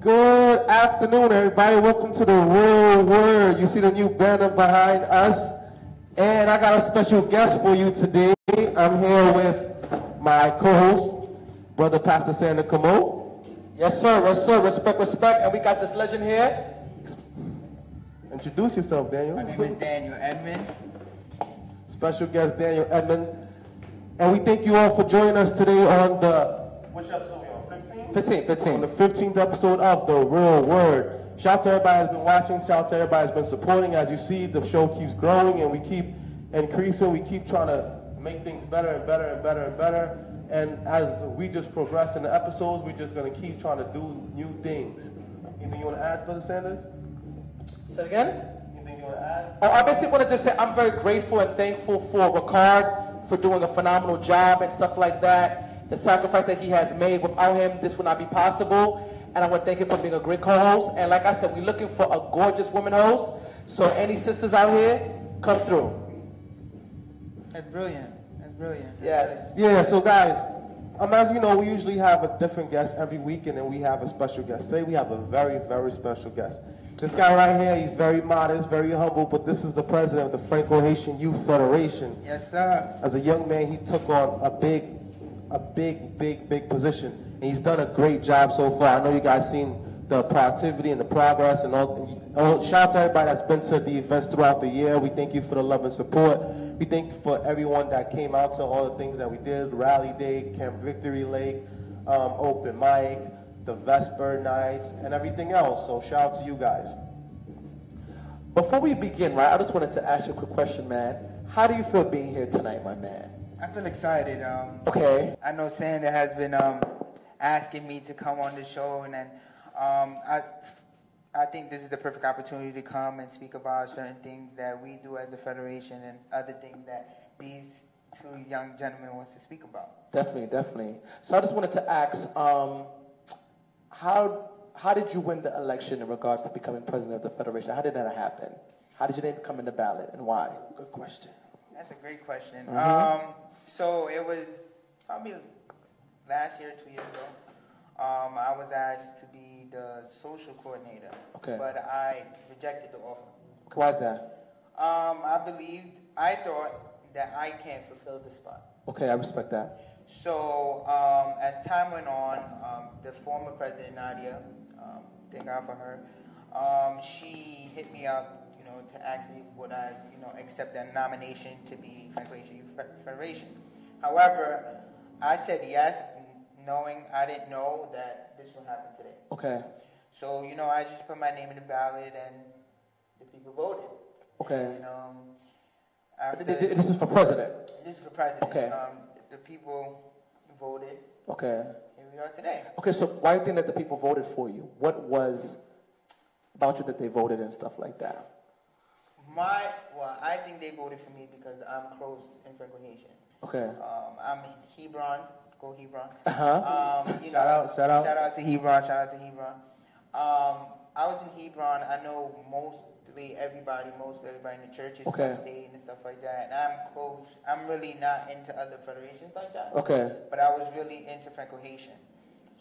Good afternoon, everybody. Welcome to the Real Word. You see the new banner behind us. And I got a special guest for you today. I'm here with my co-host, Brother Pastor Sander Cameau. Yes, sir. Yes, sir. Respect, respect. And we got this legend here. Introduce yourself, Daniel. My name is Daniel Edmond. Special guest, Daniel Edmond. And we thank you all for joining us today on the, which episode we on, 15? 15, 15. On the 15th episode of The Real Word. Shout out to everybody that's been watching. Shout out to everybody that's been supporting. As you see, the show keeps growing and we keep increasing. We keep trying to make things better and better and better and better. And as we just progress in the episodes, we're just going to keep trying to do new things. Anything you want to add, Brother Sanders? Say it again. Anything you want to add? Oh, I basically want to just say I'm very grateful and thankful for Ricard for doing a phenomenal job and stuff like that. The sacrifice that he has made, without him, this would not be possible. And I want to thank him for being a great co-host. And like I said, we're looking for a gorgeous woman host. So any sisters out here, come through. That's brilliant. That's brilliant. Yes. Yeah, so guys, um, as you know, we usually have a different guest every week, and then we have a special guest. Today we have a very, very special guest. This guy right here, he's very modest, very humble, but this is the president of the Franco-Haitian Youth Federation. Yes, sir. As a young man, he took on a big, a big, big, big position. And he's done a great job so far. I know you guys seen the productivity and the progress and all. all shout out to everybody that's been to the events throughout the year. We thank you for the love and support. We thank you for everyone that came out to all the things that we did, Rally Day, Camp Victory Lake, um, Open Mic, the Vesper Nights, and everything else. So shout out to you guys. Before we begin, right, I just wanted to ask you a quick question, man. How do you feel being here tonight, my man? I feel excited. Um, Okay. I know Sander has been um, asking me to come on the show, and then um, I, I think this is the perfect opportunity to come and speak about certain things that we do as a federation and other things that these two young gentlemen wants to speak about. Definitely, definitely. So I just wanted to ask, um, how how did you win the election in regards to becoming president of the federation? How did that happen? How did your name come in the ballot, and why? Good question. That's a great question. Mhm. So it was probably last year, two years ago. Um, I was asked to be the social coordinator, Okay. but I rejected the offer. Why is that? Um, I believed, I thought that I can't fulfill the spot. Okay, I respect that. So um, as time went on, um, the former president Nadia, um, thank God for her, um, she hit me up, you know, to ask me would I, you know, accept that nomination to be Franco Haitian Youth Fe- Federation. However, I said yes, knowing I didn't know that this would happen today. Okay, So you know, I just put my name in the ballot, and the people voted. okay. And um, after, th- th- This is for president. this is for president. Okay. Um, the people voted. Okay. Here we are today. Okay, so why do you think that the people voted for you? What was about you that they voted and stuff like that? My, well, I think they voted for me because I'm close in Franco Haitian. Okay. Um, I'm Hebron. Go Hebron. Uh-huh. Um, you Shout know, out, shout out. Shout out to Hebron. Shout out to Hebron. Um, I was in Hebron. I know mostly everybody, most everybody in the churches, Okay. staying and stuff like that. And I'm close. I'm really not into other federations like that. Okay. But I was really into Franco Haitian.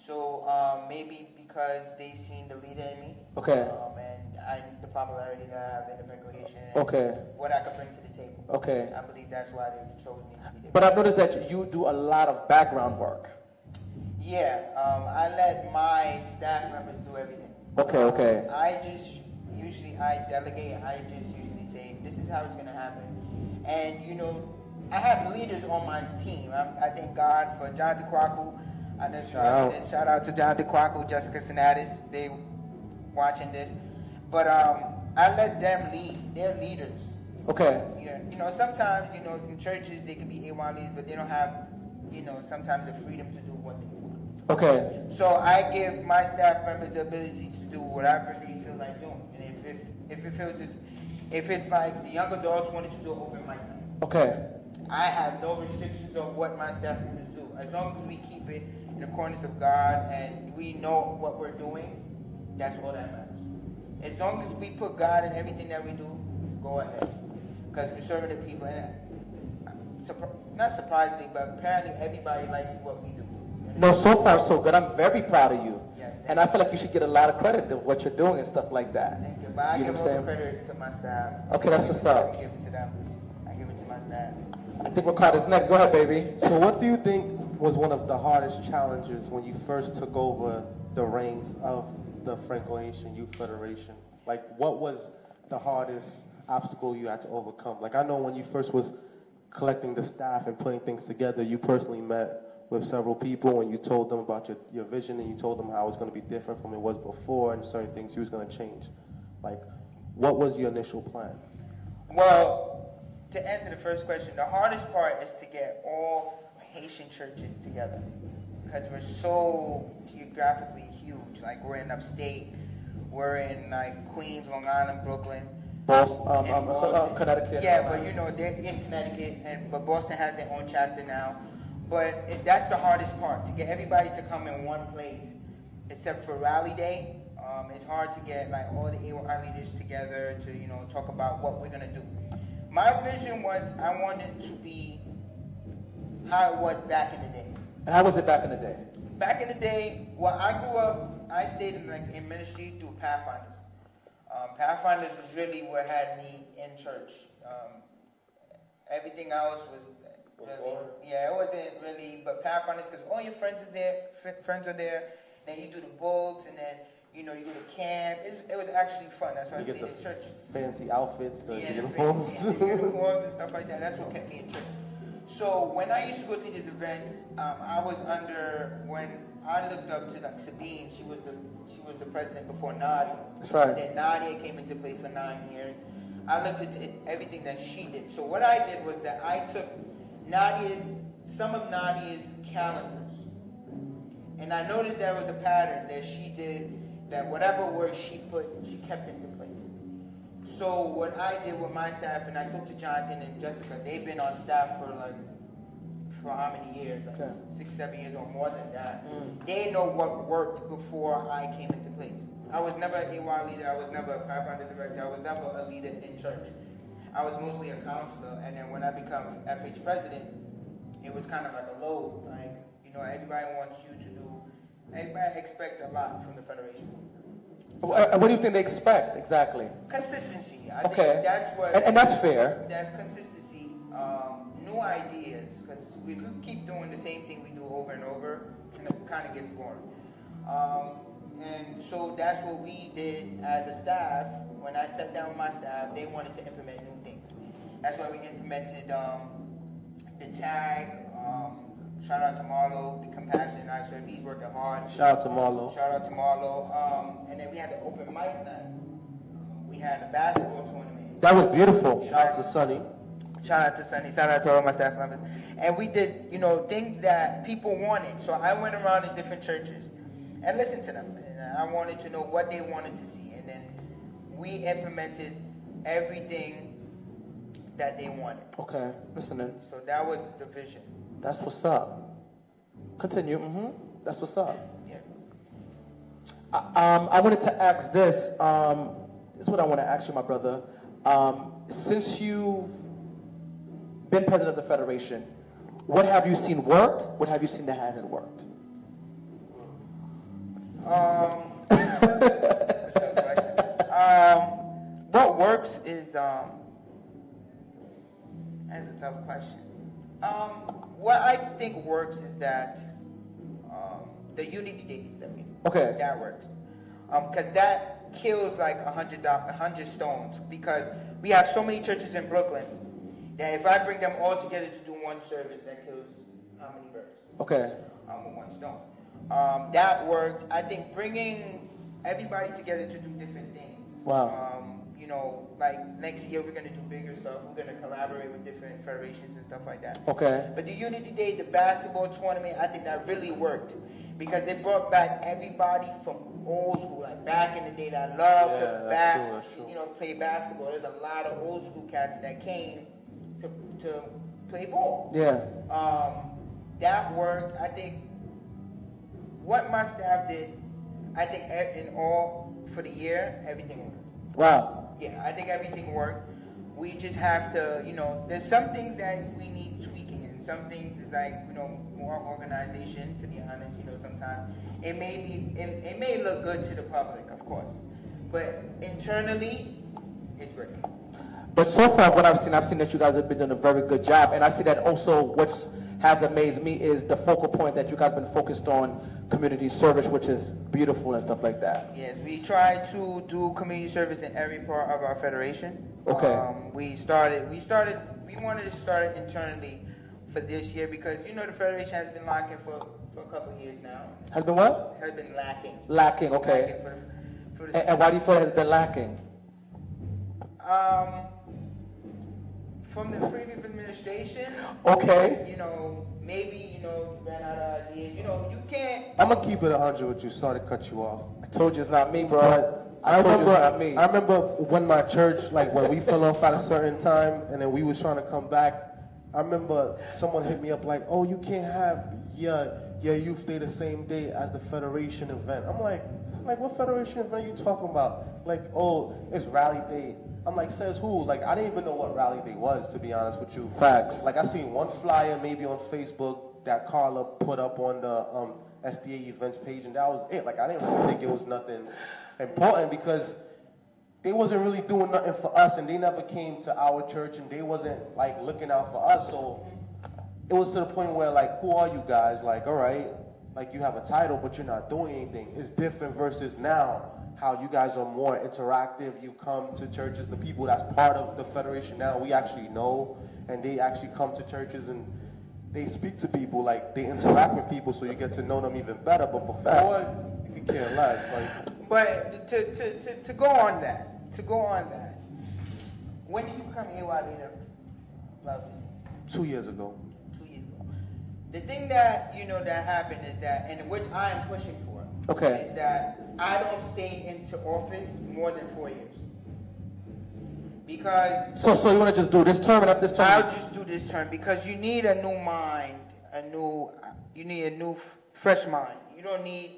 So um, maybe because they seen the leader in me. Okay. Um, and I, the popularity that I have in the Haitian. Okay. What I could bring to the table. Okay. I believe that's why they chose me to be But I've noticed that you do a lot of background work. Yeah, um, I let my staff members do everything. Okay, okay. I just usually I delegate. I just usually say this is how it's gonna happen, and you know, I have leaders on my team. I, I thank God for John DeQuaku. I know Shout out. shout out to John DeQuaku, Jessica Sinatis. They watching this, but um, I let them lead. They're leaders. Okay. Yeah, you know, sometimes you know in churches they can be A1 leaders, but they don't have, you know, sometimes the freedom to do what they want. Okay. So I give my staff members the ability to do whatever they feel like doing. And if if, if it feels this, if it's like the young adults wanted to do open mic, Okay. I have no restrictions on what my staff members do. As long as we keep it in the corners of God and we know what we're doing, that's all that matters. As long as we put God in everything that we do, go ahead. Because we're serving the people. And uh, not surprisingly, but apparently everybody likes what we do. No, so far so good. I'm very proud of you. Yes, And I feel like you should get a lot of credit to what you're doing and stuff like that. Thank you, but I You give know all the credit to my staff. Okay, that's what's up. I give it to them. I give it to my staff. I think Ricardo's next. Go ahead, baby. So what do you think was one of the hardest challenges when you first took over the reins of the Franco-Haitian Youth Federation? Like, what was the hardest obstacle you had to overcome? Like, I know when you first was collecting the staff and putting things together, you personally met with several people and you told them about your, your vision and you told them how it was going to be different from it was before and certain things you was going to change. Like, what was your initial plan? Well, to answer the first question, the hardest part is to get all Haitian churches together because we're so geographically. Like we're in upstate, we're in like Queens, Long Island, Brooklyn. Boston, um, and um, uh, Connecticut. Yeah, but you know they're in Connecticut, and but Boston has their own chapter now. But it, that's the hardest part to get everybody to come in one place, except for Rally Day. Um, it's hard to get like all the AY leaders together to you know talk about what we're gonna do. My vision was I wanted to be how it was back in the day. And how was it back in the day? Back in the day, well, I grew up. I stayed in like in ministry through Pathfinders. Um, Pathfinders was really what had me in church. Um, everything else was really, yeah, it wasn't really. But Pathfinders, because all your friends is there, fr- friends are there. Then you do the books, and then you know you go to camp. It, was- it was actually fun. That's why You I get stayed the in church. fancy outfits, the Yeah, the uniforms. fancy uniforms and stuff like that. That's what kept me in church. So when I used to go to these events, um, I was under when I looked up to like Sabine. She was the she was the president before Nadia. That's right. And then Nadia came into play for nine years. I looked at everything that she did. So what I did was that I took Nadia's some of Nadia's calendars, and I noticed there was a pattern that she did. That whatever work she put, she kept into place. So what I did with my staff, and I spoke to Jonathan and Jessica, they've been on staff for like, for how many years? Like Okay. six, seven years or more than that. Mm. They know what worked before I came into place. I was never a AY leader, I was never a Pathfinder director, I was never a leader in church. I was mostly a counselor, and then when I become FH president, it was kind of like a load. Like, you know, everybody wants you to do, everybody expect a lot from the federation. Uh, What do you think they expect exactly? Consistency. I Okay. think that's what. And, and that's fair. That's consistency. Um, new ideas, we keep doing the same thing we do over and over, and it kind of gets boring. Um, and so that's what we did as a staff. When I sat down with my staff, they wanted to implement new things. That's why we implemented um, the tag. Um, shout out to Marlo, the compassion I serve. He's working hard. Shout out to Marlo. Shout out to Marlo. Um, and then we had the open mic night. We had a basketball tournament. That was beautiful. Shout out to Sonny. Shout out to Sunny. Shout out to all my staff members. And we did, you know, things that people wanted. So I went around in different churches and listened to them. And I wanted to know what they wanted to see. And then we implemented everything that they wanted. Okay, listening. So that was the vision. That's what's up. Continue. Mm-hmm. That's what's up. Yeah. I, um, I wanted to ask this. Um, this is what I want to ask you, my brother. Um, since you've been president of the federation, what have you seen worked? What have you seen that hasn't worked? Um, that's a good question. um, what works is um, that's a tough question. Um, what I think works is that um, the unity days that we do. Okay. That works. Because that kills like a hundred a hundred stones. Because we have so many churches in Brooklyn that if I bring them all together to do one service, that kills how many birds? Okay. um, with one stone. Um, that worked. I think bringing everybody together to do different things. Wow. Um, you know, like next year we're gonna do bigger stuff. We're gonna collaborate with different federations and stuff like that. Okay. But the Unity Day, the basketball tournament, I think that really worked because it brought back everybody from old school, like back in the day that loved Yeah, to that's back, true, true. you know, play basketball. There's a lot of old school cats that came to play ball Yeah. um, that worked. I think what my staff did, I think in all for the year, everything worked. Wow. Yeah, I think everything worked. We just have to, you know, there's some things that we need tweaking, and some things is like, you know, more organization. To be honest, you know, sometimes it may be it, it may look good to the public, of course, but internally, it's great. But so far, what I've seen, I've seen that you guys have been doing a very good job, and I see that also what's has amazed me is the focal point that you guys have been focused on community service, which is beautiful and stuff like that. Yes, we try to do community service in every part of our federation. Okay. Um, we started, we started, we wanted to start it internally for this year because, you know, the federation has been lacking for, for a couple of years now. Has been what? Has been lacking. Lacking, okay. Lacking for, for And, and why do you feel it has been lacking? um, from the previous administration, Okay. you know, maybe, you know, ran out of ideas. You know, you can't, I'm gonna keep it 100 with you. Sorry to cut you off. I told you it's not me, bro. But I, I remember, you it's. I remember when my church, like when we fell off at a certain time, and then we was trying to come back. I remember someone hit me up like, "Oh, you can't have your your youth day the same day as the federation event." I'm like, like what federation event are you talking about? Like, oh, it's rally day. I'm like, says who? Like, I didn't even know what rally day was, to be honest with you. Facts. Like, I seen one flyer maybe on Facebook that Carla put up on the um, SDA events page, and that was it. Like, I didn't really think it was nothing important because they wasn't really doing nothing for us, and they never came to our church, and they wasn't like looking out for us. So it was to the point where like, who are you guys? Like, all right, like you have a title, but you're not doing anything. It's different versus now. How you guys are more interactive. You come to churches. The people that's part of the federation now, we actually know, and they actually come to churches and they speak to people. Like they interact with people, so you get to know them even better. But before, you could care less. Like but to, to, to, to go on that, to go on that, when did you come here while they love this? two years ago. two years ago. The thing that you know that happened is that, and which I am pushing for, Okay. is that I don't stay into office more than four years. Because so, so you want to just do this term and up this term? I'll just do this term because you need a new mind, a new, you need a new, fresh mind. You don't need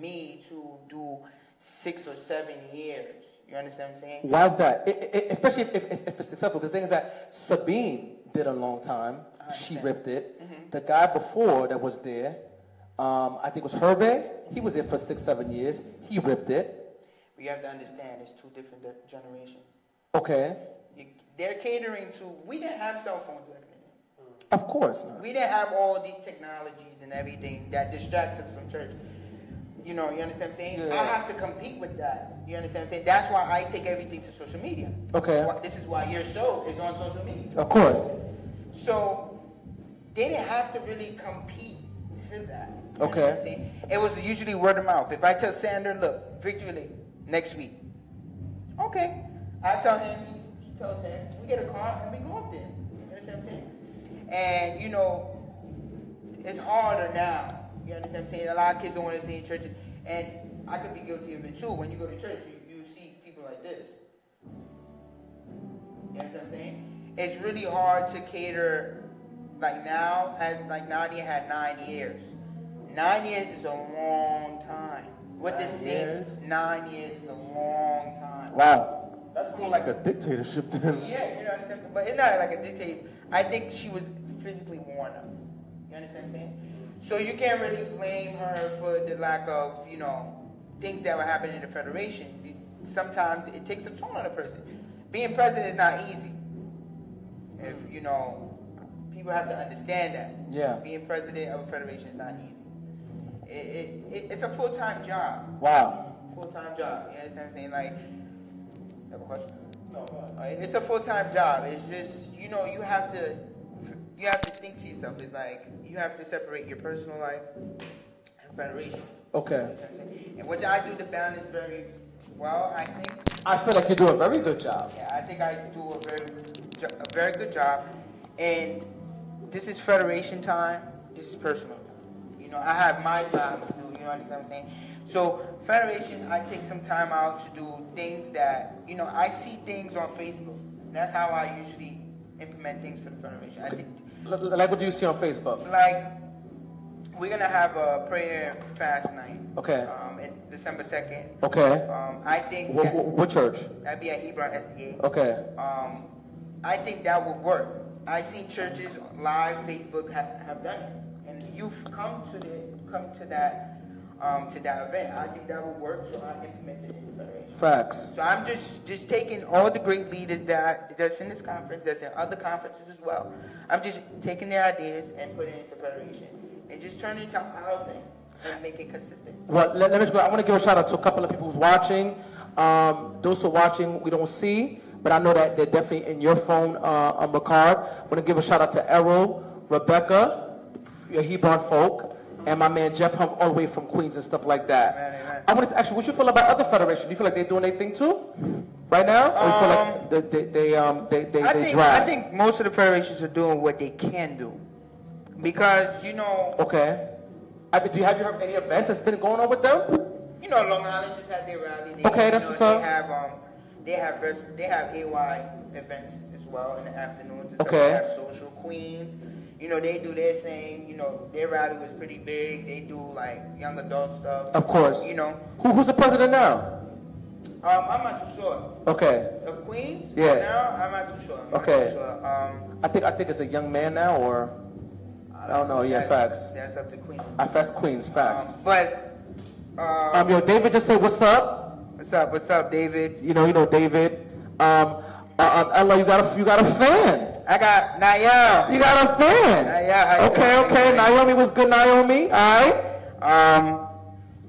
me to do six or seven years. You understand what I'm saying? Why is that? It, it, especially if, if, if it's successful. The thing is that Sabine did a long time. She ripped it. Mhm. The guy before that was there, um, I think it was Hervé. He was there for six, seven years. He ripped it. We have to understand, it's two different de- generations. Okay. You, they're catering to. We didn't have cell phones back then. Of course. not. We didn't have all these technologies and everything that distracts us from church. You know, you understand what I'm saying? Yeah. I have to compete with that. You understand what I'm saying? That's why I take everything to social media. Okay. This is why your show is on social media. Of course. So they didn't have to really compete to that. Okay. It was usually word of mouth. If I tell Sander, look, Lake, next week. Okay. I tell him, he, he tells him, we get a car and we go up there. You understand what I'm saying? And, you know, it's harder now. You understand what I'm saying? A lot of kids don't want to see in churches. And I could be guilty of it too. When you go to church, you, you see people like this. You understand what I'm saying? It's really hard to cater like now, as like Nadia had nine years. Nine years is a long time. With the Nine same years? nine years is a long time. Wow. That's more like a dictatorship than. Yeah, you know what I'm saying? But it's not like a dictator. I think she was physically worn out. You understand what I'm saying? So you can't really blame her for the lack of, you know, things that were happening in the Federation. Sometimes it takes a toll on a person. Being president is not easy. If, you know, people have to understand that. Yeah. Being president of a federation is not easy. It, it, it, it's a full-time job Wow. full-time job. You understand what I'm saying? Like, you have a question? No. It's a full-time job. It's just you know you have to you have to think to yourself. It's like you have to separate your personal life and federation. Okay. You know what I'm? And which I do the balance very well. I think. I feel like you do a very good job. Yeah, I think I do a very a very good job. And this is federation time. This is personal. Know, I have my time to do. You know, understand what I'm saying? So federation, I take some time out to do things that you know. I see things on Facebook. That's how I usually implement things for the federation. I think, Like what do you see on Facebook? like, we're gonna have a prayer fast night. Okay. Um, in December second. Okay. Um, I think What, that, what church? that'd be at Hebron SDA. Okay. Um, I think that would work. I see churches live Facebook have, have done it, youth come to the, come to that, um, to that event. I think that would work, so I implemented it in the federation. Facts. So I'm just, just taking all the great leaders that, that's in this conference, that's in other conferences as well. I'm just taking their ideas and putting it into federation and just turning it into our thing and make it consistent. Well, let, let me just. I want to give a shout out to a couple of people who's watching. Um, those who are watching, we don't see, but I know that they're definitely in your phone uh, on the card. I want to give a shout out to Errol, Rebecca, Hebron folk, and my man Jeff Hump, all the way from Queens and stuff like that. Amen, amen. I wanted to ask you, what you feel about other federations? Do you feel like they're doing their thing too, right now, or you feel like they they they um they they, I they think, drag? I think most of the federations are doing what they can do. Because, you know, Okay. I mean, do you have you heard any events that's been going on with them? You know, Long Island just had their rally. They, Okay, that's know, what's they have um, they have res- they have AY events as well in the afternoons. Okay. They have social queens. You know, they do their thing. You know, their rally was pretty big. They do like young adult stuff. Of course. You know, Who, who's the president now? um, I'm not too sure. Okay. Of Queens? Yeah. Now, I'm not too sure. I'm not Okay. too sure. Um, I think I think it's a young man now, or I don't know. Yeah, facts. That's up to Queens. I that's Queens facts. Um, but um, Um, yo, David just said what's up. what's up? What's up, David? You know, you know David. Um, uh, um, Ella, you got a you got a fan. I got Nayel. You got a fan. How you Okay, doing? okay. Naomi was good. Naomi, all right. Um,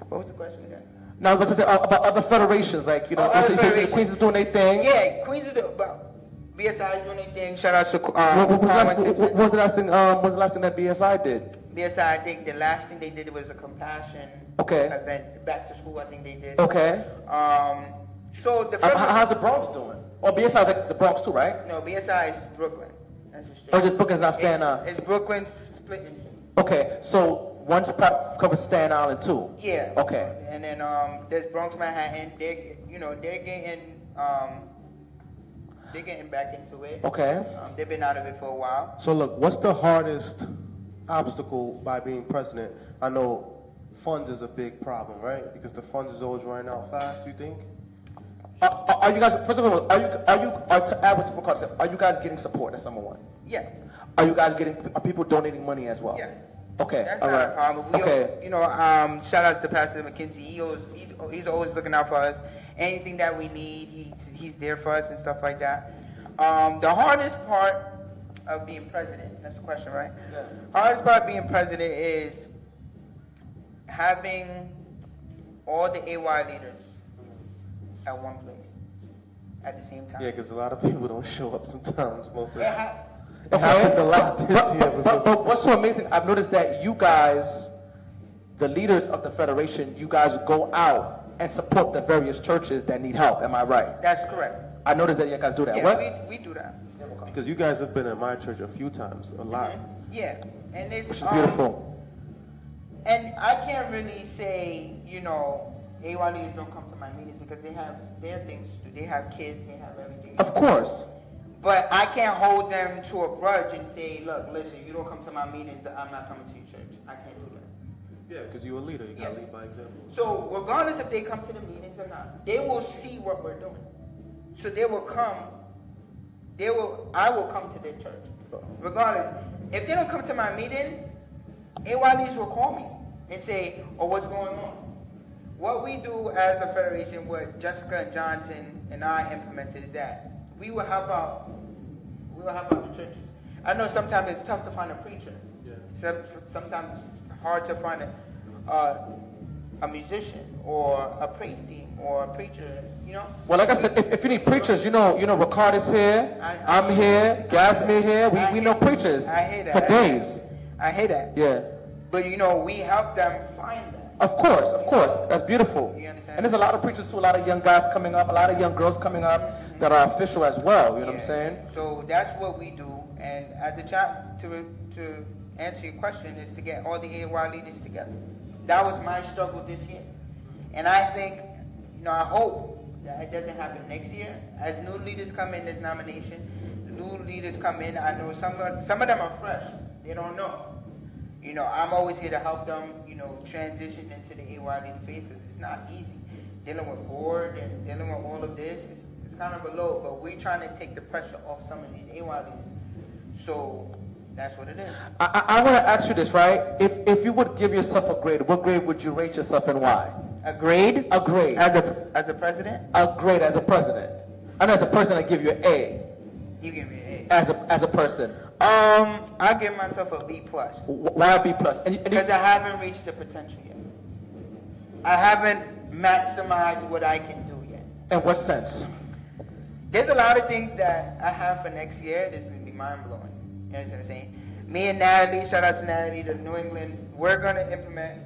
what was the question again? Now, let's say uh, about other federations, like you know, Oh, you other say- you say federations. Queens is doing their thing. Yeah, Queens is about BSI is doing their thing. Shout out to What, um, what was the last, what, what was the last thing? Um, what was the last thing that BSI did? BSI, I think the last thing they did was a compassion Okay. event. Back to school, I think they did. Okay. Um, so the Um, how's the Bronx doing? Oh, BSI is like the Bronx too, right? no BSI is Brooklyn. That's just Or just Brooklyn's not staying it's, up? it's Brooklyn split in. Okay, so one part covers Staten Island too. Yeah. Okay. And then um, there's Bronx, Manhattan. They, you know, they're getting um, they're getting back into it. Okay. Um, they've been out of it for a while. So look, what's the hardest obstacle by being president? I know funds is a big problem, right? Because the funds is always running out fast. You think? Are, are are you guys? First of all, are you are you are to add what Super Carter said, Are you guys getting support? That's number one. Yeah. Are you guys getting? Are people donating money as well? Yeah. Okay. That's all not right. a problem. We okay. al- you know, um, shout outs to Pastor McKenzie. He always, he's, he's always looking out for us. Anything that we need, he, he's there for us and stuff like that. Um, the hardest part of being president, that's the question, right? Yeah. Hardest part of being president is having all the AY leaders at one place at the same time. Yeah, because a lot of people don't show up sometimes. Most of It the ha- It happened a lot this But, year. but, but, but what's so amazing? I've noticed that you guys, the leaders of the federation, you guys go out and support the various churches that need help. Am I right? that's correct. I noticed that you guys do that. Yeah, what? we, we do that. because you guys have been at my church a few times, a lot. Yeah, and it's Which is um, beautiful. And I can't really say, you know, AY leaders don't come to my meetings because they have their things to do. They have kids, they have everything. Of course. But I can't hold them to a grudge and say, look, listen, you don't come to my meetings, I'm not coming to your church. I can't do that. Yeah, because you're a leader. You gotta Yeah. lead by example. So regardless if they come to the meetings or not, they will see what we're doing. So they will come, they will, I will come to their church. Regardless, if they don't come to my meeting, AYDs will call me and say, oh, what's going on? What we do as a federation, what Jessica and Jonathan and I implemented is that we will help out, we will help out the churches. I know sometimes it's tough to find a preacher. Some, sometimes it's hard to find a, uh, a musician or a praise team or a preacher, you know? Well, like I said, if, if you need preachers, you know, you know, Ricard is here. I- I'm here. Gasme here. We, I we know preachers I hear that. for days. I hear that. Yeah. But you know, we help them find that. Of course, of course. That's beautiful. You understand? And there's a lot of preachers too, a lot of young guys coming up, a lot of young girls coming up that are official as well. You know what I'm saying? So that's what we do. And as a child, to, to answer your question, is to get all the AY leaders together. That was my struggle this year. And I think, you know, I hope that it doesn't happen next year. As new leaders come in this nomination, new leaders come in. I know some of, some of them are fresh. They don't know. You know, I'm always here to help them, you know, transition into the AY leader phase because it's not easy. Dealing with board and dealing with all of this, kind of but we're trying to take the pressure off some of these AY. So That's what it is. I, I, I want to ask you this, right? If, if you would give yourself a grade, what grade would you rate yourself and why? A grade? A grade. As a, as a president? A grade as a president. And as a person, I give you an A. You give me an A. As a, as a person. Um, I give myself a B plus. Why a B plus? And, and you, Because I haven't reached the potential yet. I haven't maximized what I can do yet. in what sense? There's a lot of things that I have for next year that's gonna be mind blowing. You understand what I'm saying? Me and Natalie, shout out to Natalie, the New England, we're gonna implement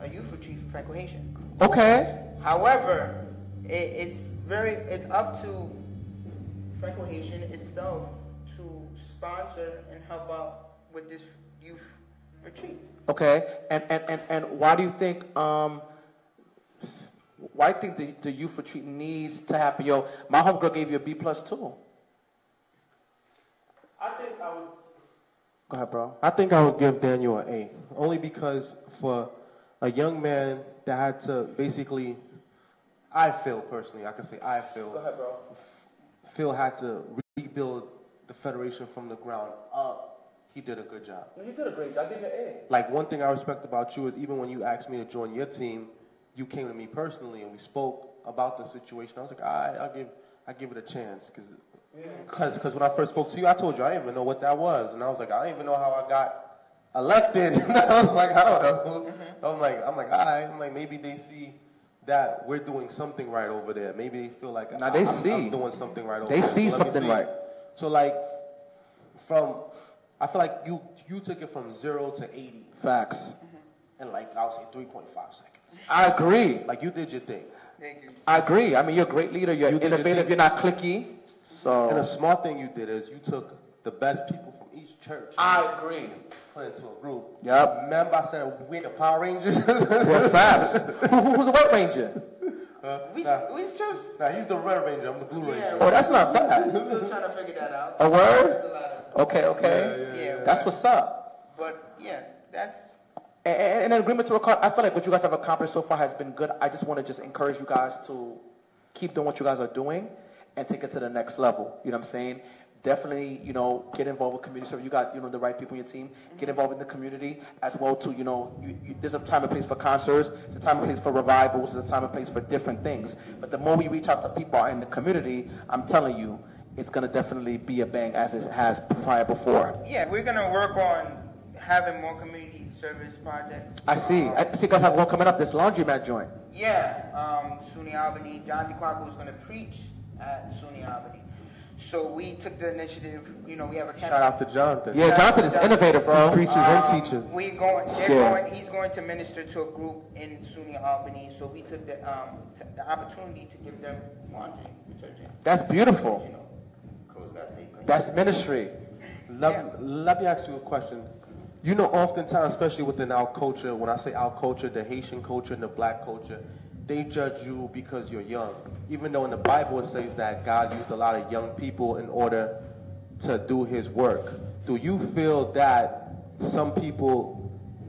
a youth retreat for Franco Haitian. Okay. However, it, it's very, it's up to Franco Haitian itself to sponsor and help out with this youth retreat. Okay. And, and, and, and why do you think, um, why do you think the, the youth retreat needs to happen? Yo, my homegirl gave you a B plus too. I think I would. Go ahead, bro. I think I would give Daniel an A, only because for a young man that had to basically, I feel personally, I can say I feel, Go ahead, bro. Phil had to rebuild the federation from the ground up. He did a good job. You did a great job. I give you an A. Like one thing I respect about you is even when you asked me to join your team, you came to me personally and we spoke about the situation. I was like, all right, I'll give, I give it a chance because. Cause, cause when I first spoke to you, I told you I didn't even know what that was, and I was like, I didn't even know how I got elected. I was like, I don't know. Mm-hmm. I'm like, I'm like, all right. I'm like, maybe they see that we're doing something right over there. Maybe they feel like Now they I'm, see. I'm doing something right over They there. They see So let me something right. So like, from, I feel like you you took it from zero to eighty Facts. Mm-hmm. and like I would say three point five seconds. I agree. Like you did your thing. Thank you. I agree. I mean, you're a great leader. You're You did your innovative. thing. You're not clicky. And a So smart thing you did is you took the best people from each church, I agree. put into a group. Yep. Remember I said we're the Power Rangers? We're fast. Who, who- who's the White Ranger? Uh, We, nah, we still, nah, he's the Red Ranger. I'm the Blue Yeah. Ranger. Oh, that's not bad. still trying to figure that out. A word? There's a lot of- Okay, okay. Yeah, That's what's up. But yeah, that's And, in agreement to record, I feel like what you guys have accomplished so far has been good. I just want to just encourage you guys to keep doing what you guys are doing and take it to the next level. You know what I'm saying? Definitely, you know, get involved with community service. You got, you know, the right people in your team. Get mm-hmm. involved in the community as well too. You know, you, you, there's a time and place for concerts. There's a time and place for revivals. There's a time and place for different things. But the more we reach out to people in the community, I'm telling you, it's gonna definitely be a bang as it has prior before. yeah. We're gonna work on having more community service projects. I see. I see you guys have one coming up. This laundromat joint. Yeah, um, SUNY Albany. John DeQuaco was gonna preach at SUNY Albany. So we took the initiative. You know, we have a campus. Shout out to Jonathan. Yeah, Jonathan is innovative, bro. Preachers Um, and teachers. We going, they're Yeah. going, he's going to minister to a group in SUNY Albany, so we took the, um, t- the opportunity to give them laundry detergent, That's beautiful. you know, clothes that say clean. That's ministry. Let, let me ask you a question. You know, oftentimes, especially within our culture, when I say our culture, the Haitian culture and the black culture, they judge you because you're young. Even though in the Bible it says that God used a lot of young people in order to do his work. Do you feel that some people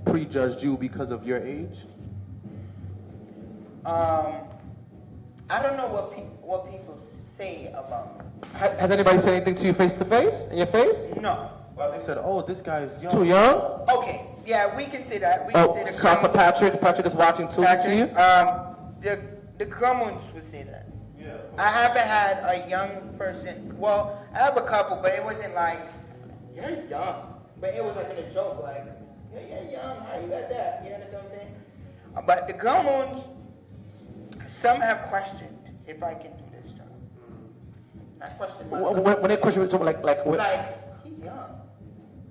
prejudged you because of your age? Um, I don't know what people, what people say about me. Ha- Has anybody said anything to you face to face? In your face? No. Well, they said, oh, this guy's young. Too young? Okay, yeah, we can say that, we can Oh, say the shout to Crum- Patrick. Patrick is watching too. You see you? Um, the, the Crummons would say that. Yeah. I haven't had a young person. Well, I have a couple, but it wasn't like you're young. But it was like in a joke, like yeah, you're young. How you got that? You understand what I'm saying? Uh, But the Gummoons, some have questioned if I can do this job. I question When, myself. when, when they question you, like, like, what? Like he's young.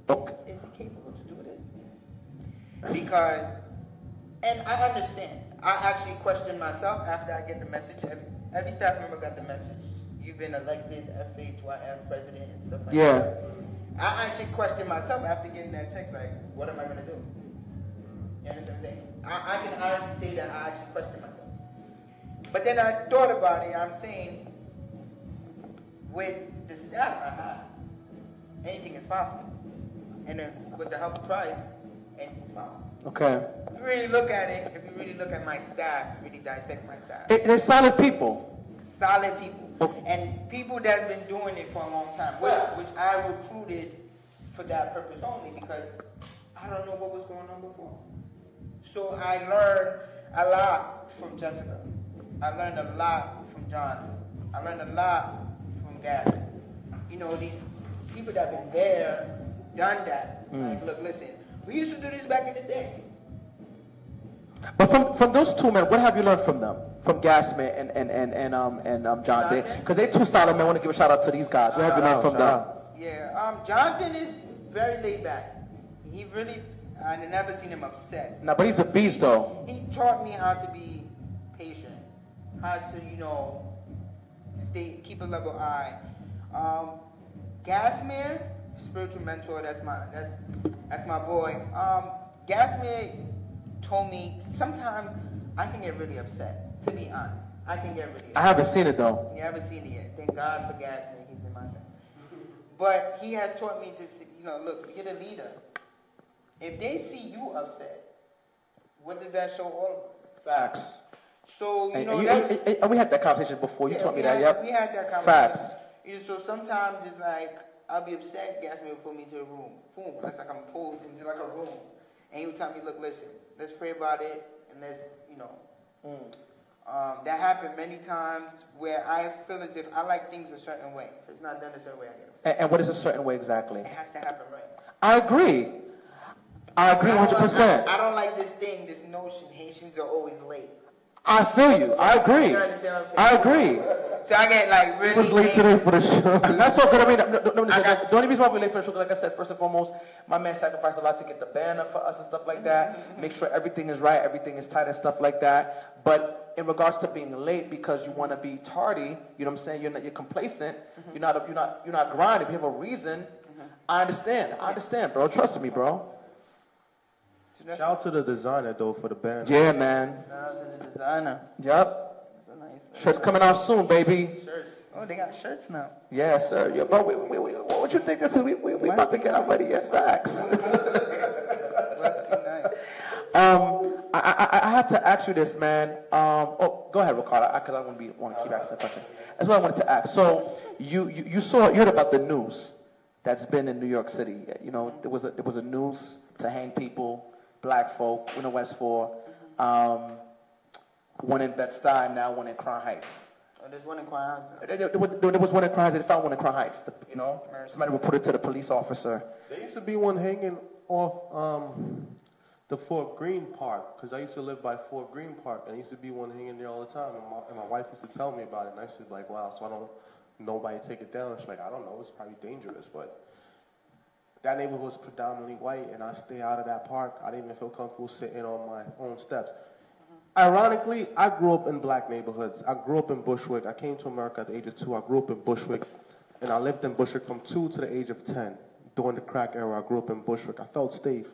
Okay. Is he capable to do this? Because, and I understand. I actually question myself after I get the message. Every, every staff member got the message. You've been elected FHYF president and stuff like Yeah. that. I actually question myself after getting that text, like, what am I going to do? You understand what I'm saying? I, I can honestly say that I actually question myself. But then I thought about it. I'm saying, with the staff I have, anything is possible. And then with the help of Christ, anything's possible. Okay. If you really look at it, if you really look at my staff, really dissect my staff, They- They're solid people. solid people. Okay. And people that's been doing it for a long time, which, which I recruited for that purpose only because I don't know what was going on before. So I learned a lot from Jessica. I learned a lot from John. I learned a lot from Gavin. You know, these people that have been there, done that. Like, look, listen, we used to do this back in the day. But from, from those two men, what have you learned from them? From Gasman and, and, and, and, um, and um, John Day? Because they two solid men. I want to give a shout out to these guys. What have you learned from them? out. Yeah, um, Jonathan is very laid back. He really, I never seen him upset. No, but he's a beast, though. He taught me how to be patient, how to, you know, stay, keep a level eye. Um, Gasmere, spiritual mentor, that's my, that's, that's my boy. Um, Gasmere told me sometimes I can get really upset, to be honest. I can get really upset. I haven't seen it, though. You haven't seen it yet. Thank God for Gasman. He's in my center. But he has taught me to, you know, look, you're the leader. If they see you upset, what does that show all of us? Facts. So, you And, know, and you- and- and we had that conversation before. You yeah, taught me we that, had, yep. We had that conversation. Facts. You know, so sometimes it's like, I'll be upset, Gasman will put me to a room. Boom, that's like I'm pulled into like a room. And he would tell me, look, listen, let's pray about it, and let's, you know, Mm. um, that happened many times where I feel as if I like things a certain way. If it's not done a certain way, I get upset. And, and what is a certain way exactly? It has to happen right. I agree. I agree I don't- 100%. I, I don't like this thing, this notion Haitians are always late. I feel you. I agree. You I agree. So I get like really He was late today for the show. That's so good. I mean, no, no, no, I got- the only reason why we're late for the show, like I said, first and foremost, my man sacrificed a lot to get the banner for us and stuff like that. Make sure everything is right, everything is tight and stuff like that. But in regards to being late because you want to be tardy, you know what I'm saying? You're not, you're complacent. Mm-hmm. You're not, you're not, you're not grinding. If you have a reason, mm-hmm. I understand. I understand, bro. Trust me, bro. So that's Shout out to the designer though for the band. Yeah, man. shout out to the designer. Yep. That's a nice Shirts coming out soon, baby. shirts. Oh, they got shirts now. Yes, sir. Yeah, but we, we, we, what would you think? This is, we, we, we about to get our money as facts. That's pretty nice. Um, I, I, I have to ask you this, man. Um, oh, go ahead, Ricardo, because I want to be want to keep asking the question. That's what I wanted to ask. So you, you, you saw you heard about the news that's been in New York City. You know, there was a, there was a news to hang people, black folk, in the West Four. Um, one in Bed Stuy, now one in Crown Heights. Oh, there's one in Crown Heights. There, there- there was- one in Crown Heights. They found one in Crown Heights. The- you know, Mercy. somebody would put it to the police officer. There used to be one hanging off um, the Fort Greene Park because I used to live by Fort Greene Park, and there used to be one hanging there all the time. And my, and my wife used to tell me about it, and I used to be like, "Wow!" So I don't nobody take it down. She's like, "I don't know. It's probably dangerous, but." That neighborhood was predominantly white, and I stay out of that park. I didn't even feel comfortable sitting on my own steps. Ironically, I grew up in black neighborhoods. I grew up in Bushwick. I came to America at the age of two. I grew up in Bushwick, and I lived in Bushwick from two to the age of ten. During the crack era, I grew up in Bushwick. I felt safe,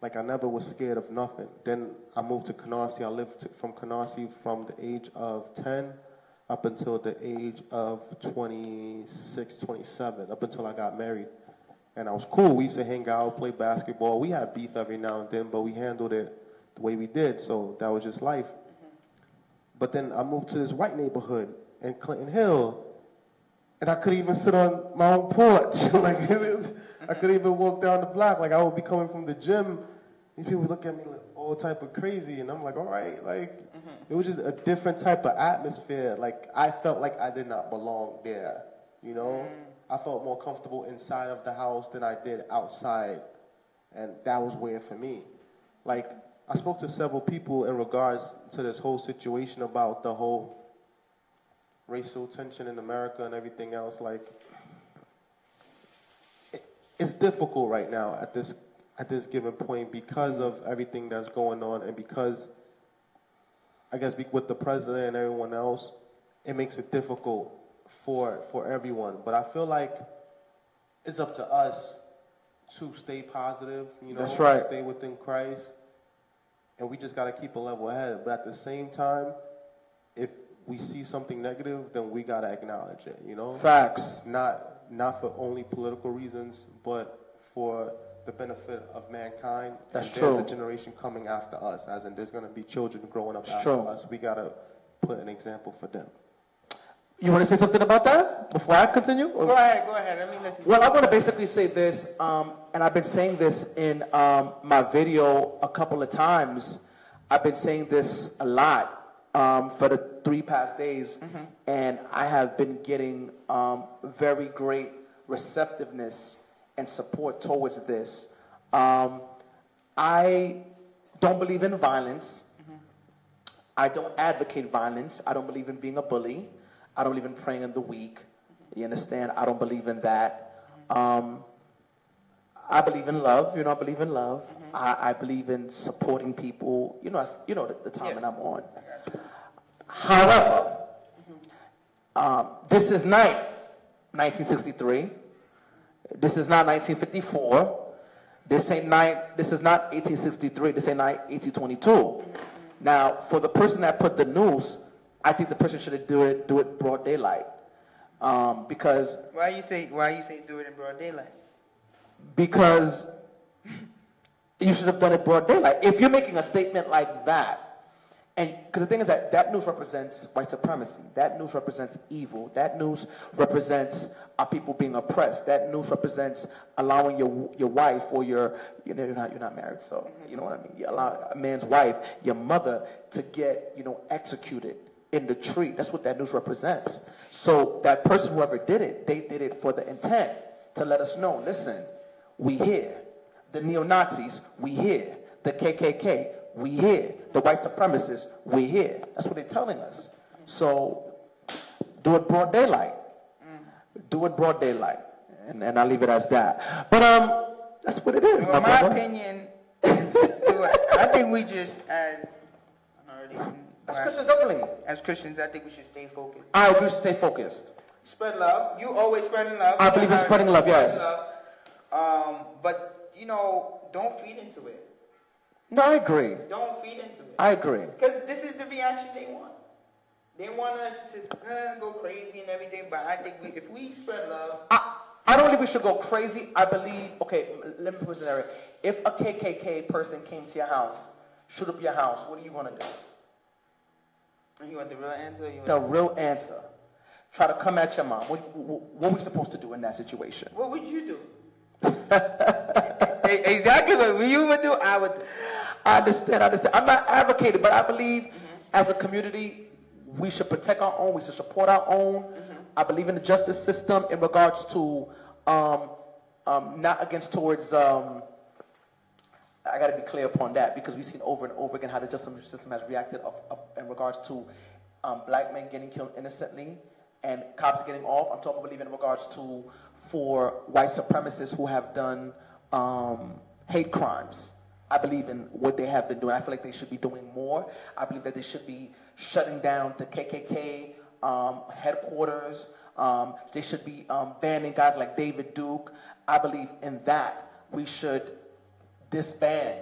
like I never was scared of nothing. Then I moved to Canarsie. I lived from Canarsie from the age of ten up until the age of 26, 27, up until I got married. And I was cool. We used to hang out, play basketball. We had beef every now and then, but we handled it the way we did. So that was just life. Mm-hmm. But then I moved to this white neighborhood in Clinton Hill, and I couldn't even sit on my own porch. like I couldn't even walk down the block. Like I would be coming from the gym. These people would look at me like all type of crazy, and I'm like, all right, like mm-hmm. it was just a different type of atmosphere. Like I felt like I did not belong there. You know, mm. I felt more comfortable inside of the house than I did outside, and that was weird for me. Like I spoke to several people in regards to this whole situation about the whole racial tension in America and everything else. Like it, it's difficult right now at this at this given point because of everything that's going on and because I guess with the president and everyone else, it makes it difficult for for everyone. But I feel like it's up to us to stay positive. You know, That's right. Stay within Christ, and we just got to keep a level head. But at the same time, if we see something negative, then we got to acknowledge it. You know, Facts. not not for only political reasons, but for the benefit of mankind. That's and true. There's a generation coming after us, as in there's going to be children growing up It's after true. us. We got to put an example for them. You want to say something about that before I continue? Go ahead, go ahead. Let me listen. Well, I want to basically say this, um, and I've been saying this in um, my video a couple of times. I've been saying this a lot um, for the three past days, and I have been getting um, very great receptiveness and support towards this. Um, I don't believe in violence. I don't advocate violence. I don't believe in being a bully. I don't believe in preying on the weak. You understand? I don't believe in that. Um, I believe in love. You know, I believe in love. I, I believe in supporting people. You know, I, you know the, the time that I'm on. However, um, this is not 1963. This is not 1954. This ain't nine, This is not 1863. This ain't not 1822. Now, for the person that put the news, I think the person should do it do it broad daylight, um, because Why you say why you say do it in broad daylight? because you should have done it broad daylight. If you're making a statement like that, and because the thing is that that news represents white supremacy, that news represents evil, that news represents uh, people being oppressed, that news represents allowing your your wife or your you know you're not you're not married, so you know what I mean. You allow a man's wife, your mother, to get you know executed in the tree. That's what that news represents. So that person, whoever did it, they did it for the intent to let us know. Listen, we here. The neo Nazis, we here. The KKK, we here. The white supremacists, we here. That's what they're telling us. So do it broad daylight. Do it broad daylight. And, and I'll leave it as that. But um, that's what it is, Well, my my opinion. I think we just as already, As Christians, definitely. as Christians, I think we should stay focused. I agree. Stay focused. Spread love. You always spreading love. I believe in spreading love, yes. love. Um, but you know, don't feed into it. No, I agree. Don't feed into it. I agree. Because this is the reaction they want. They want us to uh, go crazy and everything, but I think we, if we spread love, I, I don't believe we should go crazy. I believe, okay, let me put this in there. If a KKK person came to your house, shoot up your house, what are you going to do? You want the real answer? You want The real answer. Try to come at your mom. What, what, what are we supposed to do in that situation? What would you do? Exactly what you would do, I would do. I understand, I understand. I'm not advocating, but I believe as a community, we should protect our own, we should support our own. I believe in the justice system in regards to um, um, not against towards. Um, I got to be clear upon that because we've seen over and over again how the justice system has reacted of, of, in regards to um, black men getting killed innocently and cops getting off. I'm talking, I believe, in regards to for white supremacists who have done um, hate crimes. I believe in what they have been doing. I feel like they should be doing more. I believe that they should be shutting down the KKK um, headquarters. Um, they should be um, banning guys like David Duke. I believe in that. We should disband,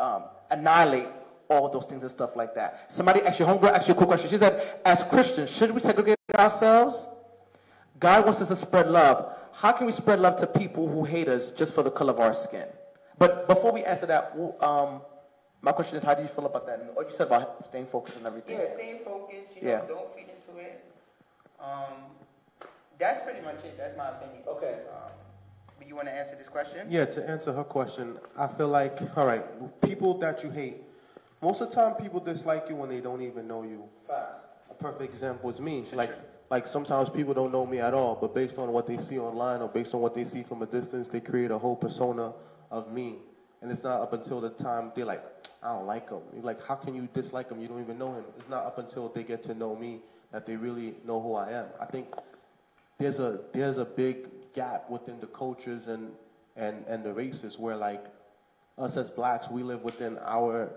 um, annihilate all those things and stuff like that. Somebody asked your homegirl asked you a cool question. She said, as Christians, should we segregate ourselves? God wants us to spread love. How can we spread love to people who hate us just for the color of our skin? But before we answer that, um, my question is, how do you feel about that? And what you said about staying focused and everything. Yeah, stay focused. You know, Yeah. don't feed into it. Um, that's pretty much it. That's my opinion. Okay. Um, but you want to answer this question? Yeah, to answer her question, I feel like, all right, people that you hate, most of the time people dislike you when they don't even know you. Facts. A perfect example is me. Like, like sometimes people don't know me at all, but based on what they see online or based on what they see from a distance, they create a whole persona of me. And it's not up until the time they're like, I don't like him. You're like, how can you dislike him? You don't even know him. It's not up until they get to know me that they really know who I am. I think there's a there's a big gap within the cultures and and and the races where like us as blacks we live within our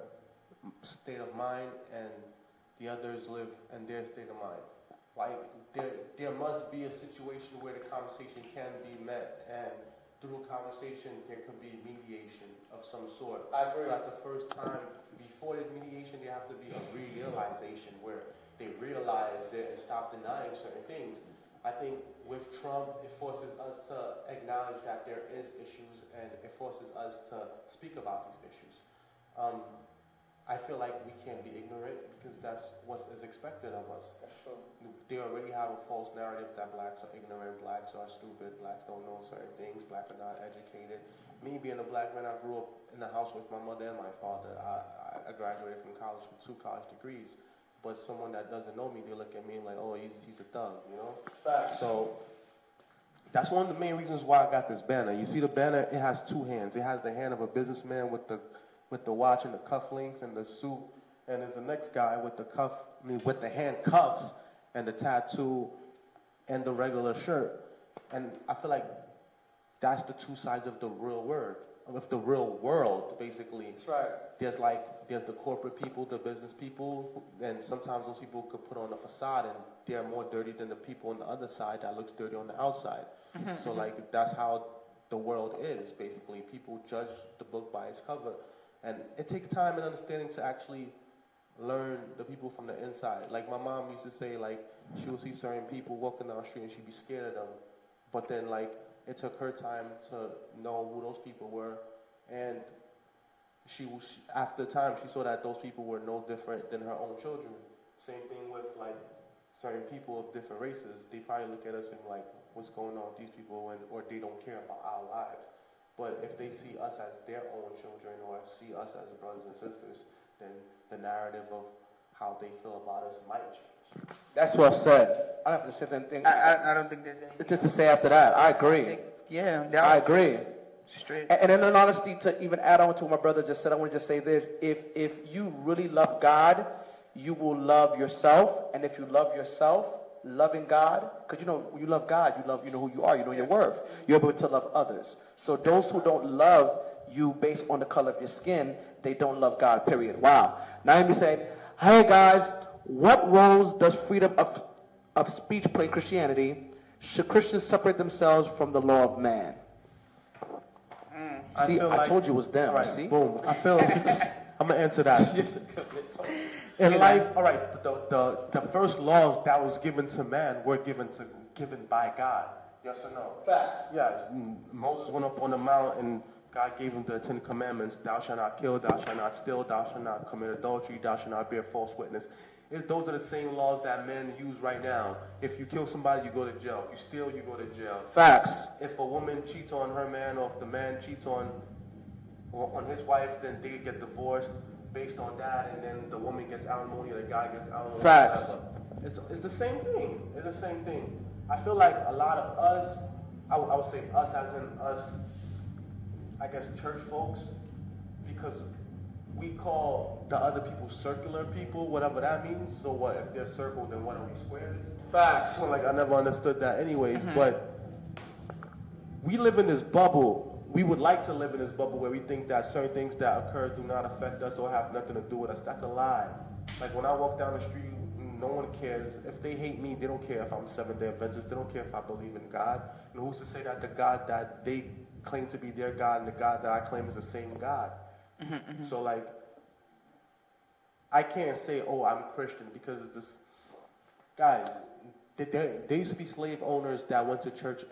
state of mind and the others live in their state of mind. Like there there must be a situation where the conversation can be met and through conversation there could be mediation of some sort. I agree. but at the first time before there's mediation there have to be a realization where they realize it and stop denying certain things I think with Trump, it forces us to acknowledge that there is issues, and it forces us to speak about these issues. Um, I feel like we can't be ignorant because that's what is expected of us. They already have a false narrative that blacks are ignorant, blacks are stupid, blacks don't know certain things, blacks are not educated. Me being a black man, I grew up in the house with my mother and my father. I, I graduated from college with two college degrees. But someone that doesn't know me, they look at me like, oh, he's, he's a thug, you know? Facts. So that's one of the main reasons why I got this banner. You see the banner, it has two hands. It has the hand of a businessman with the with the watch and the cufflinks and the suit, and there's the next guy with the cuff, I mean, with the handcuffs and the tattoo and the regular shirt. And I feel like that's the two sides of the real word, of the real world, basically. That's right. There's like there's the corporate people, the business people, and sometimes those people could put on a facade and they're more dirty than the people on the other side that looks dirty on the outside. Mm-hmm, so mm-hmm. like that's how the world is basically. People judge the book by its cover, and it takes time and understanding to actually learn the people from the inside. Like my mom used to say, like she would see certain people walking down the street and she'd be scared of them, but then like it took her time to know who those people were, and she was after time she saw that those people were no different than her own children. Same thing with like certain people of different races. They probably look at us and like, what's going on with these people, and or they don't care about our lives. But if they see us as their own children or see us as brothers and sisters, then the narrative of how they feel about us might change. That's what I said. I don't have to say anything. I, I, I don't think there's anything. Just to say after that, I agree. Yeah, that I agree. straight. And, and then in honesty, to even add on to what my brother just said, I want to just say this: if if you really love God, you will love yourself, and if you love yourself, loving God, because you know you love God, you love you know who you are, you know your worth. You're able to love others. So those who don't love you based on the color of your skin, they don't love God. Period. Wow. Now let me say, hey guys, what roles does freedom of of speech play in Christianity? Should Christians separate themselves from the law of man? See, I like- told you it was them. All right, See? boom. I feel I'm gonna answer that. In life, all right, the, the, the first laws that was given to man were given to given by God. Yes or no? Facts. Yes. Mm, Moses went up on the mount and God gave him the Ten Commandments. Thou shalt not kill, thou shalt not steal, thou shalt not commit adultery, thou shalt not bear false witness. It, those are the same laws that men use right now. If you kill somebody, you go to jail. If you steal, you go to jail. Facts. If a woman cheats on her man or if the man cheats on on his wife, then they get divorced based on that, and then the woman gets alimony or the guy gets alimony. Facts. whatever. It's, it's the same thing. It's the same thing. I feel like a lot of us, I would- I would say us as in us, I guess church folks, because we call the other people circular people, whatever that means. So what, if they're circle, then what are we squares? Facts. So like I never understood that anyways, mm-hmm. but we live in this bubble. We would like to live in this bubble where we think that certain things that occur do not affect us or have nothing to do with us. That's a lie. Like when I walk down the street, no one cares. If they hate me, they don't care if I'm Seventh Day Adventist. They don't care if I believe in God. And who's to say that the God that they claim to be their God and the God that I claim is the same God? Mm-hmm, so like, I can't say, oh, I'm Christian because it's this guys, th- there, there used to be slave owners that went to church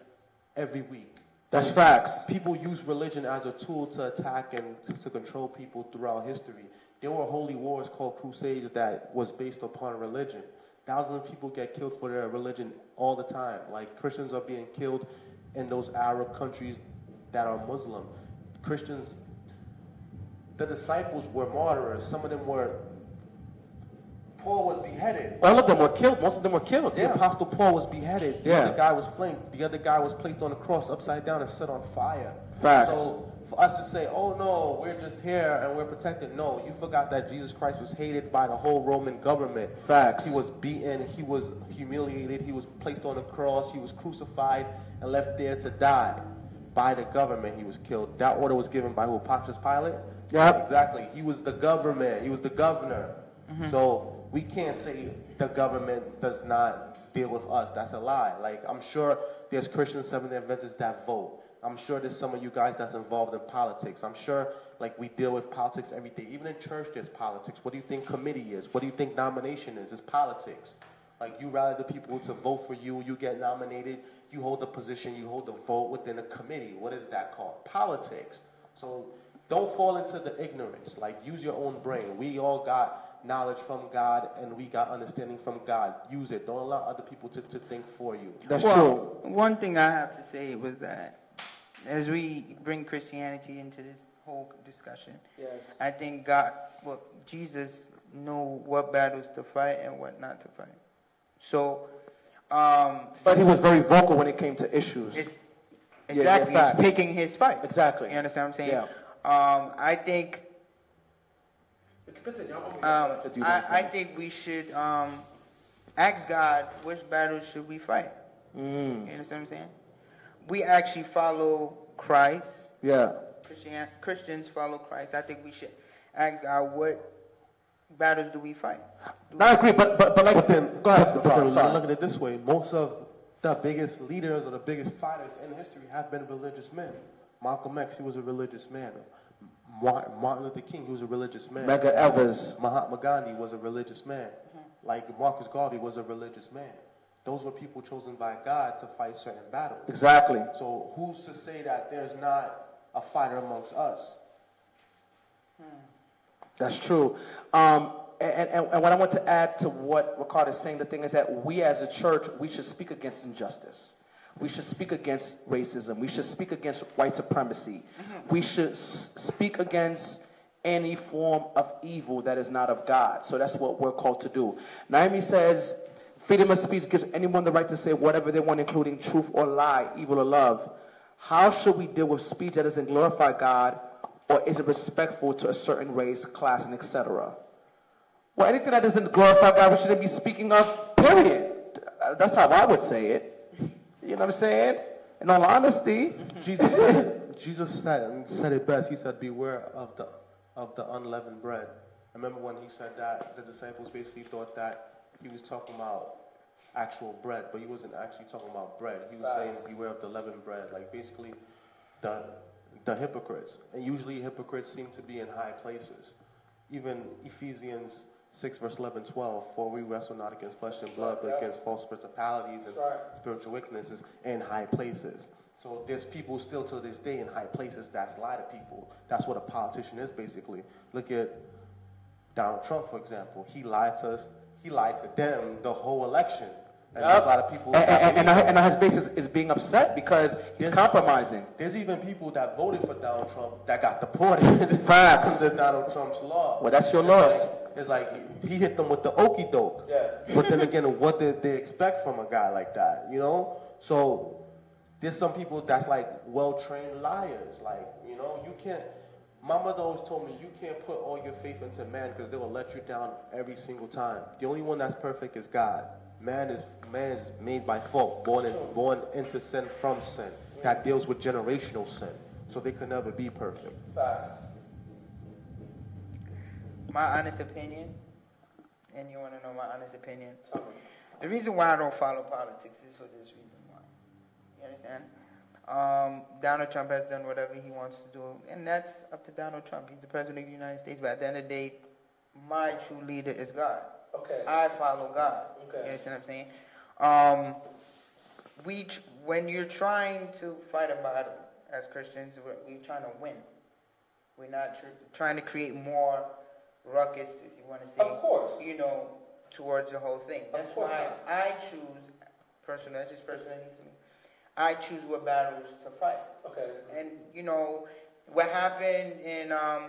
every week. That's facts. People use religion as a tool to attack and to control people throughout history. There were holy wars called crusades that was based upon religion. Thousands of people get killed for their religion all the time. Like Christians are being killed in those Arab countries that are Muslim. Christians, the disciples were martyrs. Some of them were. Paul was beheaded. All of them were killed. Most of them were killed. The Yeah. Apostle Paul was beheaded. The Yeah. other guy was flamed. The other guy was placed on a cross upside down and set on fire. Facts. So for us to say, oh no, we're just here and we're protected. No, you forgot that Jesus Christ was hated by the whole Roman government. Facts. He was beaten, he was humiliated, he was placed on a cross, he was crucified and left there to die. By the government, he was killed. That order was given by who? Pontius Pilate? Yep. Exactly. He was the government. He was the governor. Mm-hmm. So we can't say the government does not deal with us. That's a lie. Like I'm sure there's Christian Seventh Day Adventists that vote. I'm sure there's some of you guys that's involved in politics. I'm sure like we deal with politics every day. Even in church there's politics. What do you think committee is? What do you think nomination is? It's politics. Like you rally the people to vote for you, you get nominated, you hold the position, you hold the vote within a committee. What is that called? Politics. So don't fall into the ignorance. Like use your own brain. We all got knowledge from God and we got understanding from God. Use it. Don't allow other people to, to think for you. That's well, true. One thing I have to say was that as we bring Christianity into this whole discussion, Yes. I think God, well, Jesus knew what battles to fight and what not to fight. So, um, But he was very vocal when it came to issues. it, Yeah, yeah, exactly, facts. he's picking his fight. Exactly. You understand what I'm saying? Yeah. Um, I think Um, I, I think we should um, ask God which battles should we fight. Mm. You understand what I'm saying? We actually follow Christ. Yeah. Christian, Christians follow Christ. I think we should ask God what battles do we fight. No, I agree, but but but like But then, go ahead. but, but then Sorry. look at it this way: most of the biggest leaders or the biggest fighters in history have been religious men. Malcolm X, he was a religious man. Martin Luther King, he was a religious man. Medgar Evers. Mahatma Gandhi was a religious man. Like Marcus Garvey was a religious man. Those were people chosen by God to fight certain battles. Exactly. So who's to say that there's not a fighter amongst us? That's true. Um, and, and, and what I want to add to what Ricardo is saying, the thing is that we as a church, we should speak against injustice. We should speak against racism. We should speak against white supremacy. We should s- speak against any form of evil that is not of God. So that's what we're called to do. Naomi says, freedom of speech gives anyone the right to say whatever they want, including truth or lie, evil or love. How should we deal with speech that doesn't glorify God or is it respectful to a certain race, class, and etc.? Well, anything that doesn't glorify God, we shouldn't be speaking of, period. Uh, That's how I would say it. You know what I'm saying? In all honesty, Jesus said, Jesus said, said it best. He said, "Beware of the of the unleavened bread." I remember when he said that, the disciples basically thought that he was talking about actual bread, but he wasn't actually talking about bread. He was saying, "Beware of the leavened bread," like basically the the hypocrites. And usually, hypocrites seem to be in high places. Even Ephesians 6, verse 11, 12, for we wrestle not against flesh and blood, but against false principalities and spiritual weaknesses in high places. So there's people still to this day in high places that's lie to people. That's what a politician is basically. Look at Donald Trump, for example. He lied to us. He lied to them the whole election. And there's a lot of people. and, and, and, and now his base is, is being upset because he's Yes. compromising. There's even people that voted for Donald Trump that got deported Facts. under Donald Trump's law. Well, that's your It's loss. Like- It's like he hit them with the okey doke. Yeah. But then again, what did they expect from a guy like that? You know? So there's some people that's like well-trained liars. Like, you know, you can't. My mother always told me you can't put all your faith into man because they will let you down every single time. The only one that's perfect is God. Man is man is made by fault, born in, born into sin from sin. That deals with generational sin. So they could never be perfect. Facts. My honest opinion, and you want to know my honest opinion? The reason why I don't follow politics is for this reason why. You understand? Um, Donald Trump has done whatever he wants to do, and that's up to Donald Trump. He's the president of the United States, but at the end of the day, my true leader is God. Okay. I follow God. Okay. You understand what I'm saying? Um, we, when you're trying to fight a battle as Christians, we're, we're trying to win. We're not tr- trying to create more ruckus, if you want to say. Of course. You know, towards the whole thing. That's course why not. I choose, personally, that's just personally to me. I choose what battles to fight. Okay. And you know what happened in um,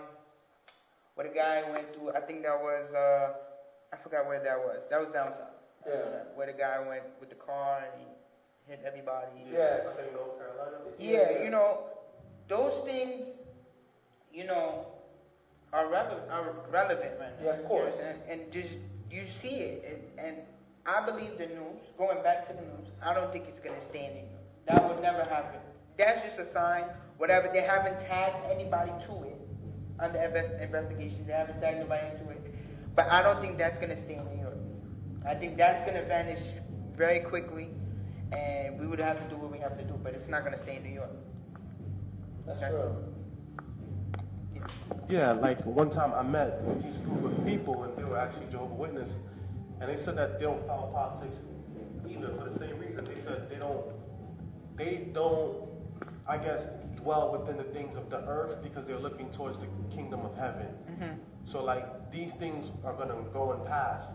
what a guy went through. I think that was uh, I forgot where that was. That was down south. Yeah. Where the guy went with the car and he hit everybody. Yeah. I think North Carolina. Yeah, you know, those things, you know, are, rele- are relevant right now. Yeah, of course. You understand? And just, you see it. And, and I believe the news, going back to the news, I don't think it's going to stay in the news. That would never happen. That's just a sign, whatever. They haven't tagged anybody to it under inve- investigation. They haven't tagged nobody into it. But I don't think that's going to stay in New York. I think that's going to vanish very quickly, and we would have to do what we have to do, but it's not going to stay in New York. That's true. Yeah, like one time I met this group of people and they were actually Jehovah Witness, and they said that they don't follow politics either for the same reason. They said they don't, they don't, I guess, dwell within the things of the earth because they're looking towards the kingdom of heaven. Mm-hmm. So like these things are gonna go and pass,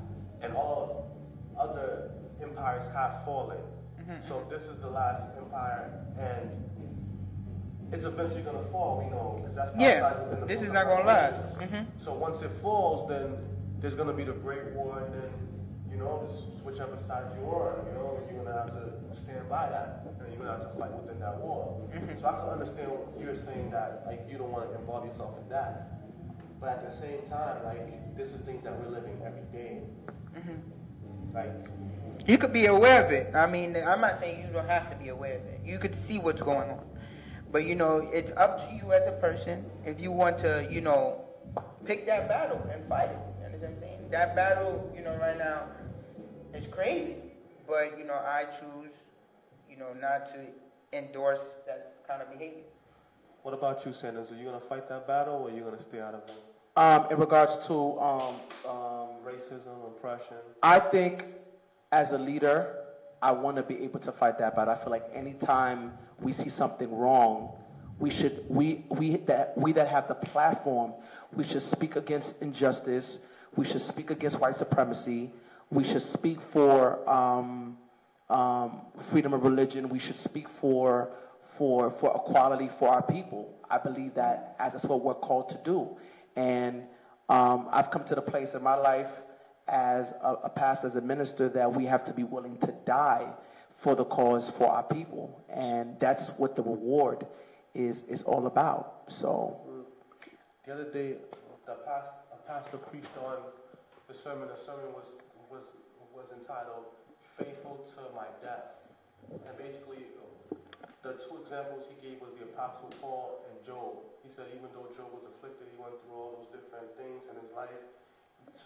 and all other empires have fallen. Mm-hmm. So this is the last empire, and it's eventually gonna fall. We know because that's Yeah, this is not gonna last. Revelation. Mm-hmm. So once it falls, then there's gonna be the great war, and then you know, just whichever side you're on, you know, you're gonna have to stand by that, and you're gonna have to fight within that war. Mm-hmm. So I can understand what you're saying that like you don't want to involve yourself in that, but at the same time, like this is things that we're living every day. Mm-hmm. Like You could be aware of it. I mean, I'm not saying you don't have to be aware of it. You could see what's going on. But you know, it's up to you as a person if you want to, you know, pick that battle and fight it. You understand what I'm saying? That battle, you know, right now is crazy. But, you know, I choose, you know, not to endorse that kind of behavior. What about you, Sanders? Are you gonna fight that battle, or are you gonna stay out of it? Um, in regards to, um, um, Racism, oppression. I think as a leader, I want to be able to fight that battle. I feel like anytime we see something wrong, we should we we that we that have the platform, we should speak against injustice. We should speak against white supremacy. We should speak for um, um, freedom of religion. We should speak for for for equality for our people. I believe that as that's what we're called to do, and um, I've come to the place in my life as a, a pastor, as a minister, that we have to be willing to die for the cause for our people, and that's what the Real Word is is all about. So The other day, the past, a pastor preached on the sermon. The sermon was was was entitled "Faithful to My Death," and basically, the two examples he gave was the apostle Paul and Job. He said even though Job was afflicted, he went through all those different things in his life,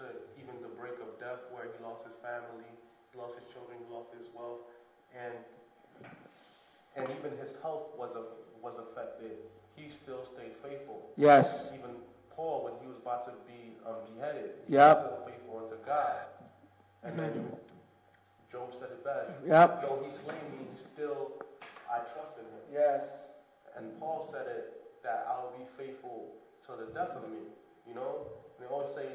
to even the break of death, where he lost his family, he lost his children, he lost his wealth, and and even his health was a, was affected. He still stayed faithful. yes, Even Paul, when he was about to be um, beheaded, he Yep. was still faithful unto God. And then Job said it best. Yep. Though he slain me, still I trust in him. yes, And Paul said it that I'll be faithful to the death of me. You know? And they always say,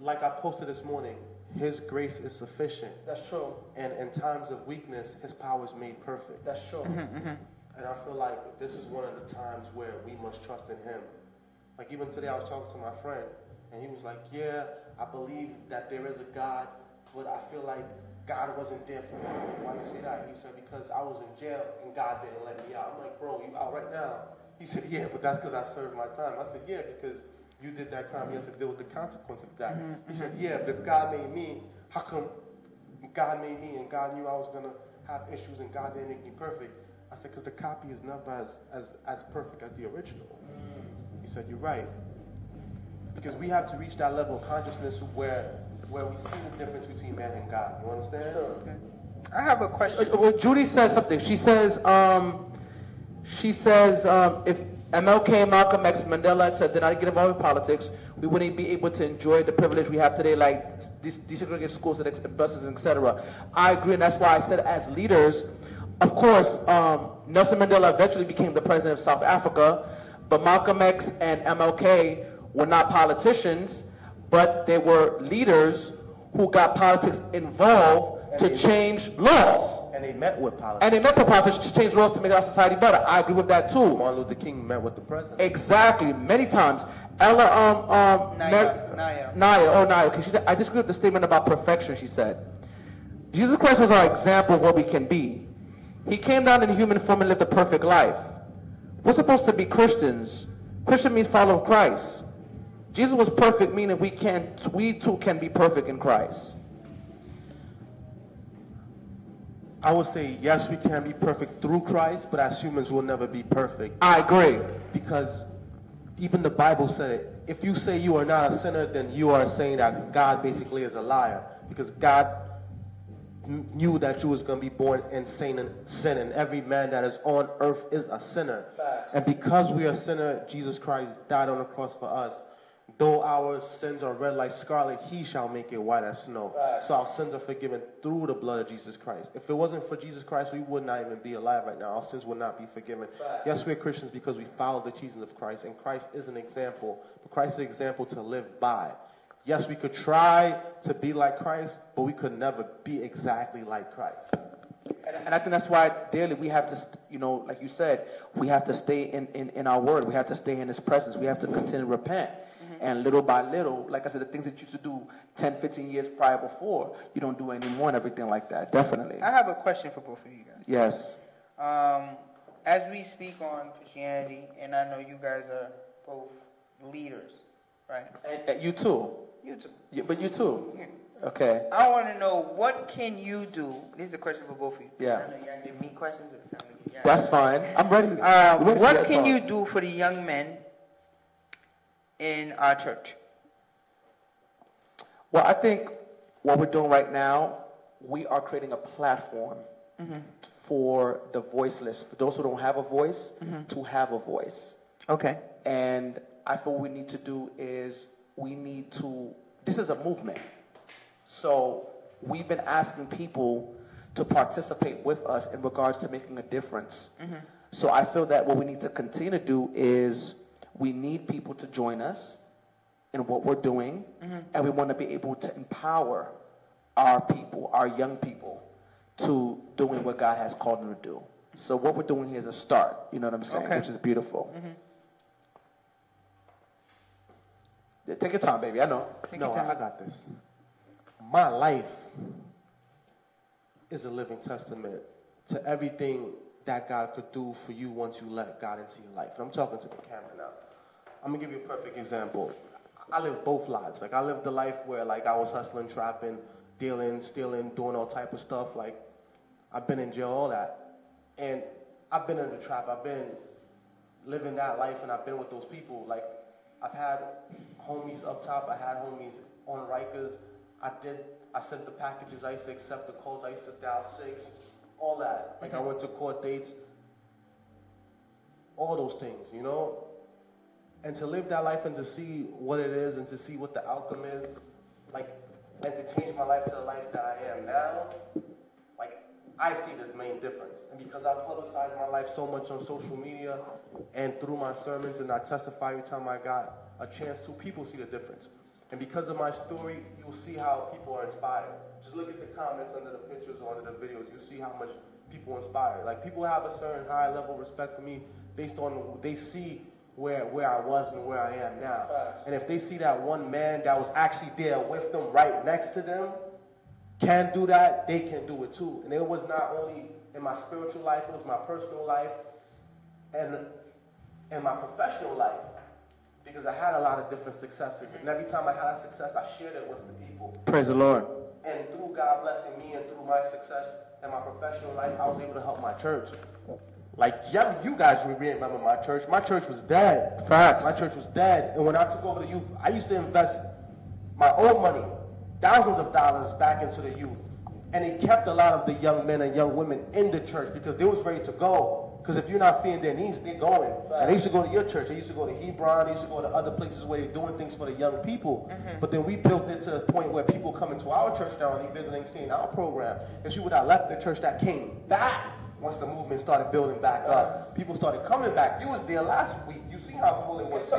like I posted this morning, his grace is sufficient. that's true. And in times of weakness, his power is made perfect. That's true. Mm-hmm, mm-hmm. And I feel like this is one of the times where we must trust in Him. Like even today, I was talking to my friend, and he was like, "Yeah, I believe that there is a God, but I feel like God wasn't there for me." Like, Why do you say that? He said, "Because I was in jail and God didn't let me out." I'm like, "Bro, you out right now?" He said, "Yeah, but that's because I served my time." I said, "Yeah, because you did that crime. You have to deal with the consequences of that." He said, "Yeah, but if God made me, how come God made me and God knew I was gonna have issues and God didn't make me perfect?" I said, "Because the copy is never as, as, as perfect as the original." He said, "You're right." Because we have to reach that level of consciousness where where we see the difference between man and God. You understand? Okay. I have a question. Well, Judy says something. She says, um, she says, um, if MLK, Malcolm X, Mandela said did not get involved in politics, we wouldn't be able to enjoy the privilege we have today, like desegregated schools and ex- buses, etc. I agree, and that's why I said, as leaders, of course, um, Nelson Mandela eventually became the president of South Africa, but Malcolm X and MLK were not politicians, but they were leaders who got politics involved to change laws. And they met with politics. And they met the politicians to change laws to make our society better. I agree with that too. Martin Luther King met with the president. Exactly, many times. Ella, um, um, Naya, Mer- Naya. Naya, oh Naya, okay, she said, I disagree with the statement about perfection, she said. Jesus Christ was our example of what we can be. He came down in human form and lived a perfect life. We're supposed to be Christians. Christian means follow Christ. Jesus was perfect, meaning we can, we too can be perfect in Christ. I would say yes, we can be perfect through Christ, but as humans, we'll never be perfect I agree. because even the Bible said it. If you say you are not a sinner, then you are saying that God basically is a liar because God kn- knew that you was going to be born in sin and sin, and every man that is on earth is a sinner. Facts. And because we are sinner, Jesus Christ died on the cross for us. Though our sins are red like scarlet, he shall make it white as snow. Facts. So our sins are forgiven through the blood of Jesus Christ. If it wasn't for Jesus Christ, we would not even be alive right now. Our sins would not be forgiven. Facts. Yes, we're Christians because we follow the teachings of Christ, and Christ is an example. But Christ is an example to live by. Yes, we could try to be like Christ, but we could never be exactly like Christ. And, and I think that's why daily we have to, you know, like you said, we have to stay in, in, in our word. We have to stay in his presence. We have to continue to repent. And little by little, like I said, the things that you used to do 10, 15 years prior before, you don't do anymore and everything like that. Definitely. I have a question for both of you guys. Yes. Um, as we speak on Christianity, and I know you guys are both leaders, right? And, and you too. You too. Yeah, but you too. Yeah. Okay. I want to know what can you do? This is a question for both of you. Yeah. I know y'all give me questions. It sounds like y'all- That's fine. I'm ready. Uh, I'm ready for what can you do for the young men in our church? Well, I think what we're doing right now, we are creating a platform mm-hmm. for the voiceless, for those who don't have a voice, mm-hmm. to have a voice. Okay. And I feel what we need to do is we need to, this is a movement. So we've been asking people to participate with us in regards to making a difference. Mm-hmm. So I feel that what we need to continue to do is we need people to join us in what we're doing, mm-hmm. and we want to be able to empower our people, our young people, to doing what God has called them to do. So what we're doing here is a start, you know what I'm saying, Okay. which is beautiful. Mm-hmm. Yeah, take your time, baby. I know. Take no, your time. I got this. My life is a living testament to everything that God could do for you once you let God into your life. And I'm talking to the camera now. I'm gonna give you a perfect example. I live both lives. Like I lived the life where like I was hustling, trapping, dealing, stealing, doing all type of stuff. Like I've been in jail, all that. And I've been in the trap. I've been living that life and I've been with those people. Like I've had homies up top, I had homies on Rikers. I did I sent the packages, I used to accept the calls, I used to dial six, all that. Like I mm-hmm. went to court dates, all those things, you know? And to live that life and to see what it is and to see what the outcome is, like and to change my life to the life that I am now, like I see the main difference. And because I publicize my life so much on social media and through my sermons and I testify every time I got a chance to, people see the difference. And because of my story, you'll see how people are inspired. Just look at the comments under the pictures or under the videos. You'll see how much people are inspired. Like people have a certain high level of respect for me based on they see where where I was and where I am now. And if they see that one man that was actually there with them right next to them, can do that, they can do it too. And it was not only in my spiritual life, it was my personal life and and my professional life. Because I had a lot of different successes. And every time I had a success, I shared it with the people. Praise the Lord. And through God blessing me and through my success and my professional life, I was able to help my church. Like, yeah, you guys remember my church. My church was dead. Facts. My church was dead. And when I took over the youth, I used to invest my own money, thousands of dollars back into the youth. And it kept a lot of the young men and young women in the church because they was ready to go. Because if you're not feeding their needs, they're going. And they used to go to your church. They used to go to Hebron. They used to go to other places where they're doing things for the young people. Mm-hmm. But then we built it to the point where people come into our church now and they visiting, seeing our program. And people that left the church that came back once the movement started building back up. People started coming back. You was there last week. You see how full it was. I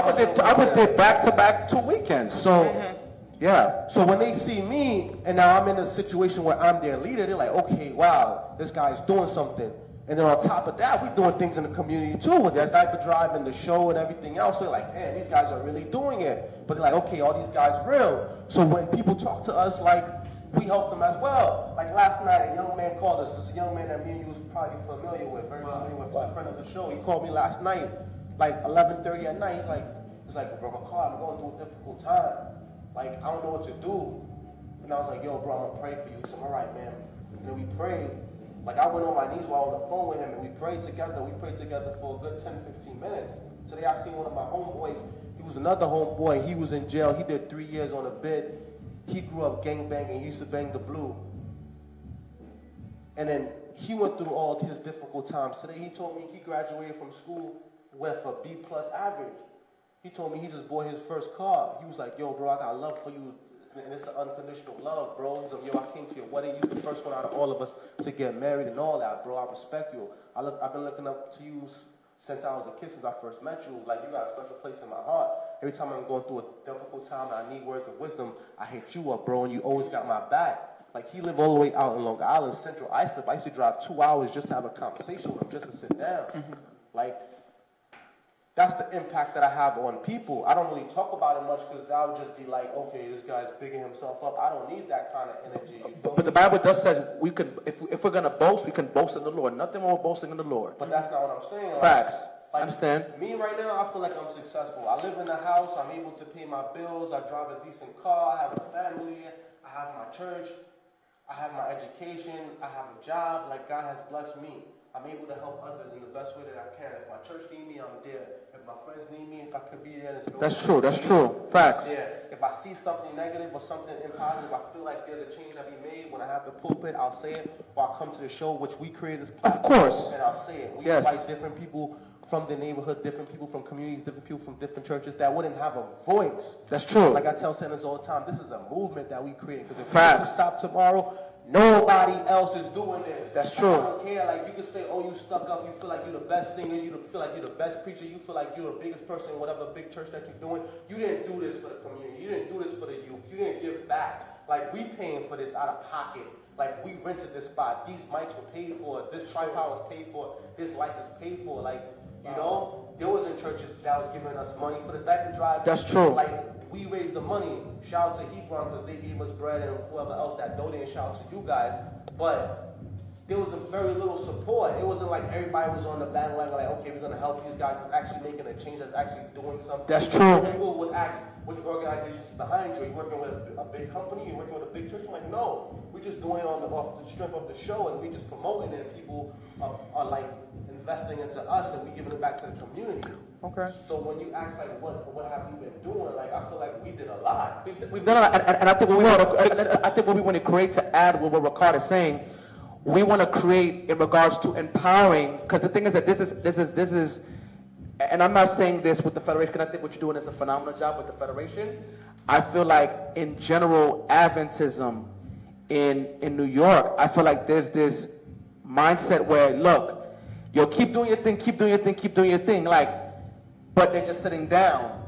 was there, I was there back to back two weekends. So, mm-hmm. Yeah. so when they see me and now I'm in a situation where I'm their leader, they're like, okay, wow, this guy's doing something. And then on top of that, we're doing things in the community too with that diaper drive and the show and everything else. They're like, damn, these guys are really doing it. But they're like, okay, all these guys real. So when people talk to us, like, we help them as well. Like last night, a young man called us. This is a young man that me and you was probably familiar with, very familiar with. A friend of the show. He called me last night, like 11:30 at night. He's like, he's like, bro, Carl, I'm going through a difficult time. Like, I don't know what to do. And I was like, yo, bro, I'm gonna pray for you. Said, all right, man. And then we prayed. Like, I went on my knees while on the phone with him, and we prayed together. We prayed together for a good 10, 15 minutes. Today, I seen one of my homeboys. He was another homeboy. He was in jail. He did three years on a bid. He grew up gang banging. Used to bang the blue. And then he went through all his difficult times. Today, he told me he graduated from school with a B plus average. He told me he just bought his first car. He was like, yo, bro, I got love for you. And it's an unconditional love, bro. He's like, yo, I came to your wedding. You the first one out of all of us to get married and all that, bro. I respect you. I look, I've been looking up to you since I was a kid, since I first met you. Like, you got a special place in my heart. Every time I'm going through a difficult time and I need words of wisdom, I hit you up, bro, and you always got my back. Like, he lived all the way out in Long Island, Central Islip. I used to drive two hours just to have a conversation with him, just to sit down. Mm-hmm. Like, that's the impact that I have on people. I don't really talk about it much because that would just be like, okay, this guy's bigging himself up. I don't need that kind of energy. Feel But the? Bible does says we can, if, if we're gonna boast, we can boast in the Lord. Nothing wrong with boasting in the Lord. But that's not what I'm saying. Like, Facts. Like, Understand? Me right now, I feel like I'm successful. I live in a house. I'm able to pay my bills. I drive a decent car. I have a family. I have my church. I have my education. I have a job. Like God has blessed me. I'm able to help others in the best way that I can. If my church need me, I'm there. If my friends need me, if I could be there, no That's true. That's true. Facts. yeah, if I see something negative or something impositive, I feel like there's a change that be made. When I have the pulpit, I'll say it. Or I'll come to the show, which we created this platform. Of course. And I'll say it. We Yes. invite different people from the neighborhood, different people from communities, different people from different churches that wouldn't have a voice. That's true. Like I tell senators all the time, this is a movement that we create. Because if Facts. we stop tomorrow, nobody else is doing this. That's true. I don't care. Like you can say, oh, you stuck up. You feel like you're the best singer. You feel like you're the best preacher. You feel like you're the biggest person in whatever big church that you're doing. You didn't do this for the community. You didn't do this for the youth. You didn't give back. Like we paying for this out of pocket. Like we rented this spot. These mics were paid for. This tripod was paid for. This lights is paid for. Like you know, there wasn't churches that was giving us money for the diaper drive. That's true. Like we raised the money. Shout out to Hebron because they gave us bread and whoever else that donated. Shout out to you guys. But there was a very little support. It wasn't like everybody was on the bandwagon like, okay, we're gonna help these guys. It's actually making a change. That's actually doing something. That's true. People would ask, which organization is behind you? Are you working with a, a big company? Are you working with a big church? I'm like, no. We're just doing it on the, off the strength of the show, and we just promoting it. And people are, are like investing into us, and we giving it back to the community. Okay. So when you ask like, what what have you been doing? Like, I feel like we did a lot. We've, we've done, a lot, and, and- I think what we want to, I think what we want to create to add what Ricard is saying, we want to create in regards to empowering, because the thing is that this is, this is, this is, and I'm not saying this with the Federation, because I think what you're doing is a phenomenal job with the Federation. I feel like in general Adventism in, in New York, I feel like there's this mindset where, look, yo, keep doing your thing, keep doing your thing, keep doing your thing, like, but they're just sitting down,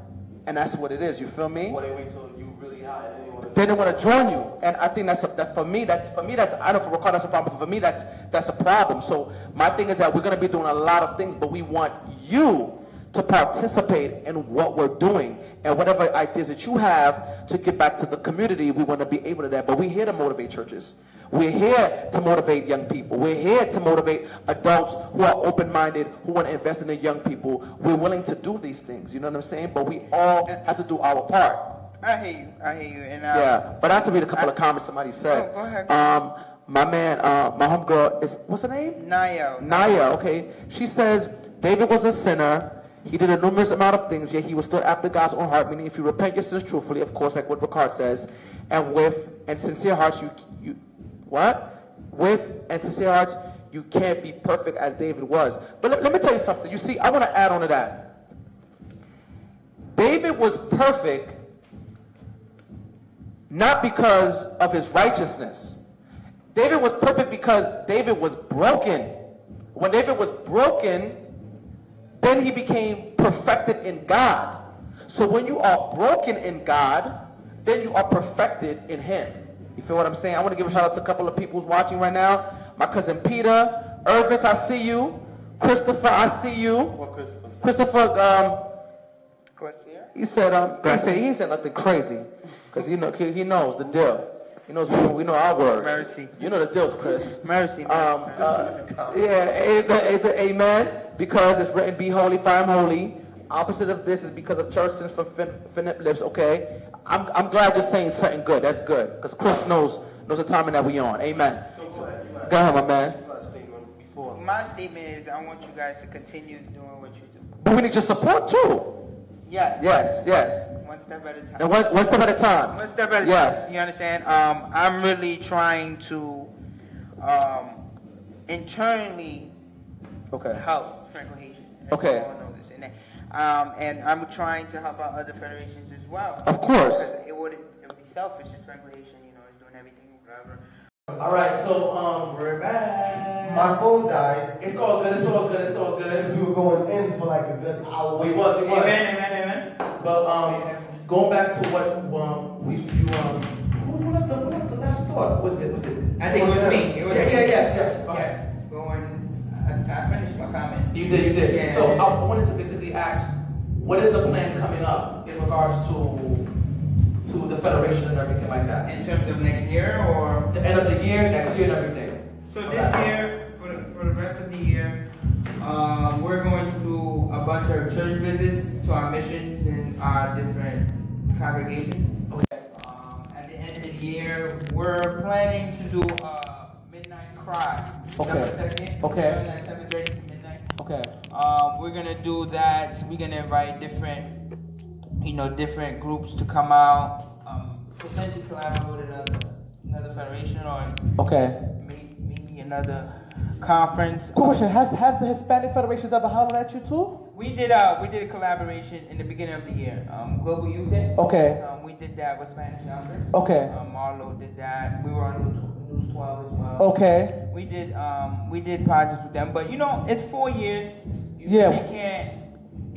and that's what it is, you feel me? Or they wait till you really high and then you want they don't want to join you. And I think that's a, that for me. That's for me. That's I don't know for Ricardo that's a problem. But for me, that's that's a problem. So my thing is that we're going to be doing a lot of things, but we want you to participate in what we're doing and whatever ideas that you have to get back to the community. We want to be able to that. But we're here to motivate churches. We're here to motivate young people. We're here to motivate adults who are open-minded, who want to invest in the young people. We're willing to do these things. You know what I'm saying? But we all have to do our part. I hear you. I hear you. And uh, Yeah, but I have to read a couple of comments somebody said. Oh, go ahead. Um, my man, uh, my homegirl is what's her name? Naya. Naya. Okay, she says David was a sinner. He did a numerous amount of things, yet he was still after God's own heart. Meaning, if you repent your sins truthfully, of course, like what Ricard says, and with and sincere hearts, you you what? With hearts, you can't be perfect as David was. But let, let me tell you something. You see, I want to add on to that. David was perfect not because of his righteousness. David was perfect because David was broken. When David was broken, then he became perfected in God. So when you are broken in God, then you are perfected in him. You feel what I'm saying? I want to give a shout out to a couple of people who's watching right now. My cousin Peter, Irvis, I see you. Christopher, I see you. What Christopher. Christopher, um, Garcia? he said, um, he said, he said nothing crazy, because you know, he, he knows the deal. He knows we, know- we know our word. Mercy. You know the deal, Chris. Mercy. Um, uh, yeah, it's a, it's a amen, because it's written, be holy, for I'm holy. Opposite of this is because of church sins from fin- finite lips, okay? I'm, I'm glad you're saying something good. That's good, because Chris knows, knows the timing that we on. Amen. So go ahead. Go ahead, my man. you got a statement. My statement is I want you guys to continue doing what you do. But we need your support, too. Yes. Yes, yes. One step at a time. And one, one step at a time. One step at a Yes. time. You understand? Um, I'm really trying to um, internally Okay. help Franco Haitian. Okay. Everyone knows this. And Um, and I'm trying to help out other federations as well. Of course. Because it would it would be selfish if Franco Haitian, you know, is doing everything, whatever. All right, so um, we're back. My phone died. It's all good. It's all good. It's all good. We were going in for like a good hour. We was. We was. Amen, amen, amen. But um, going back to what um we you um who, who left the who left the last thought? Was it was it? I think it was me. It was yeah, me. yeah, yes, yes. Okay. Going, I, I finished my comment. You did, you did. Yeah. So I wanted to basically ask, what is the plan coming up in regards to to the federation and everything like that? In terms of next year or? The end of the year, next year, and everything. So this year, for the, for the rest of the year, um, we're going to do a bunch of church visits to our missions and our different congregations. Okay. Um, at the end of the year, we're planning to do a midnight cry. Okay. second. Okay. Seven thirty to midnight. Okay. Um, we're gonna do that. We're gonna invite different, you know, different groups to come out. Um, potentially collaborate with another, another federation or Okay. maybe, maybe another conference. Cool question. Has has the Hispanic Federations ever hollered at you too? We did a we did a collaboration in the beginning of the year. Um, Global Youth Day. Okay. Um, we did that with Spanish Youngsters. Okay. Um, Marlo did that. We were on News, News 12 as well. Okay. We did um we did projects with them, but you know it's four years. You Yeah. really can't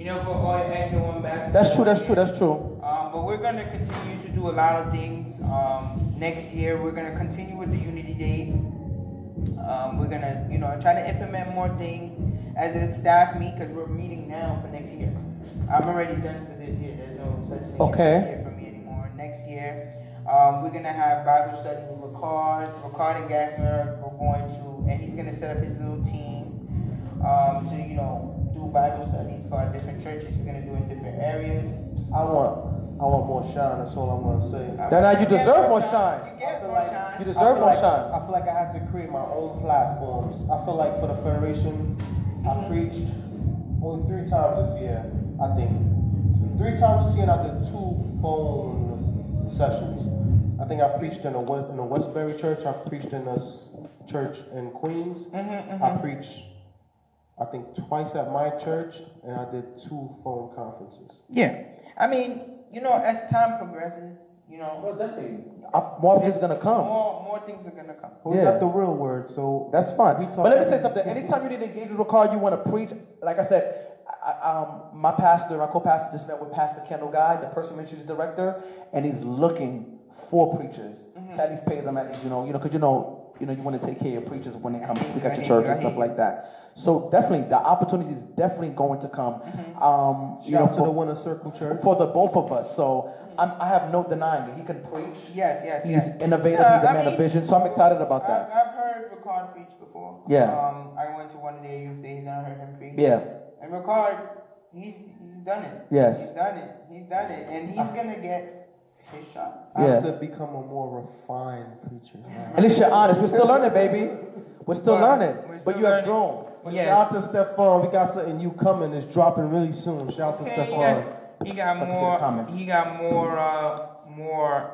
you know put all your eggs in one basket. That's true. That's true. That's true. Um, but we're gonna continue to do a lot of things. Um, next year we're gonna continue with the Unity Days. Um, we're gonna you know try to implement more things as a staff meet because we're meeting now for next year. I'm already done for this year. There's no such thing Okay. as for me anymore. Next year, um, we're gonna have Bible study with Ricard, Ricard and Gasmer. We're going to, and he's gonna set up his little team um, to you know do Bible studies for our different churches. We're gonna do in different areas. I want, I want more shine. That's all I'm gonna say. Then now you get deserve more shine. You get I feel more like- shine. You deserve more like, shine. I feel like I have to create my own platforms. I feel like for the federation, I preached only three times this year. I think three times this year, and I did two phone sessions. I think I preached in a West, in a Westbury church. I preached in a s- church in Queens. Mm-hmm, I preached, I think, twice at my church, and I did two phone conferences. Yeah, I mean, you know, as time progresses, you know, well, definitely. More things gonna come. more more things are gonna come. We Yeah. got the real word, so That's fine. We talk But let me tell you something. Anytime you need to engage with a car, you want to preach. Like I said, I, um, my pastor, my co-pastor, just met with Pastor Kendall Guy, the personal ministries director, and he's looking for preachers to at least pay them at least, you know, you know, because you know, you know, you want to take care of preachers when they come to speak at your church and stuff like that. So definitely, the opportunity is definitely going to come. Um, you know, shout out to the for, Winter Circle Church. for the both of us. So I'm, I have no denying it. He can preach. Yes, yes, He's yes. innovative. Yeah, he's a I man mean, of vision. So I'm excited about I've, that. I've heard Ricard preach before. Yeah. Um, I went to one of the youth days and I heard him preach. Yeah. And Ricard, he's he's done it. Yes. He's done it. He's done it, and he's gonna get his shot. I have Yeah. to become a more refined preacher. At least you're honest. We're still learning, baby. We're still Well, learning. we're But still you have grown. But Yeah. shout out to Stephon. We got something new coming. It's dropping really soon. Shout out to Okay, he Stephon. got, he got Fuck is in the more. He got more. Uh, more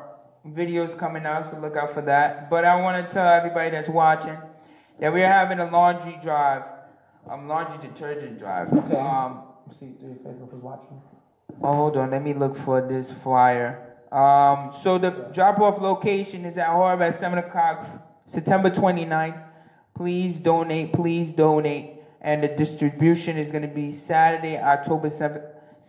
videos coming out, so look out for that. But I want to tell everybody that's watching that we're having a laundry drive, um, laundry detergent drive. Okay. Um, See, do your Facebook is watching. Oh, hold on. Let me look for this flyer. Um, so the drop-off location is at Horeb at 7 o'clock, September 29th. Please donate. Please donate. And the distribution is going to be Saturday, October 7th,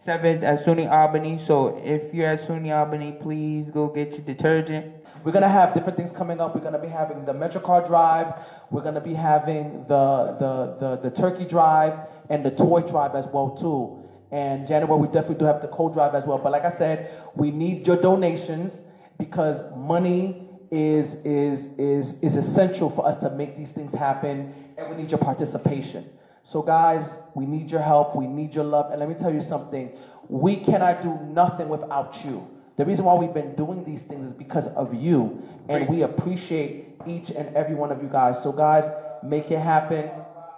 7th at SUNY Albany. So if you're at SUNY Albany, please go get your detergent. We're gonna have different things coming up. We're gonna be having the MetroCard drive. We're gonna be having the the the, the turkey drive and the toy drive as well too. And January we definitely do have the cold drive as well. But like I said, we need your donations because money is is is is essential for us to make these things happen, and we need your participation. So guys, we need your help. We need your love. And let me tell you something: we cannot do nothing without you. The reason why we've been doing these things is because of you, and we appreciate each and every one of you guys. So guys, make it happen,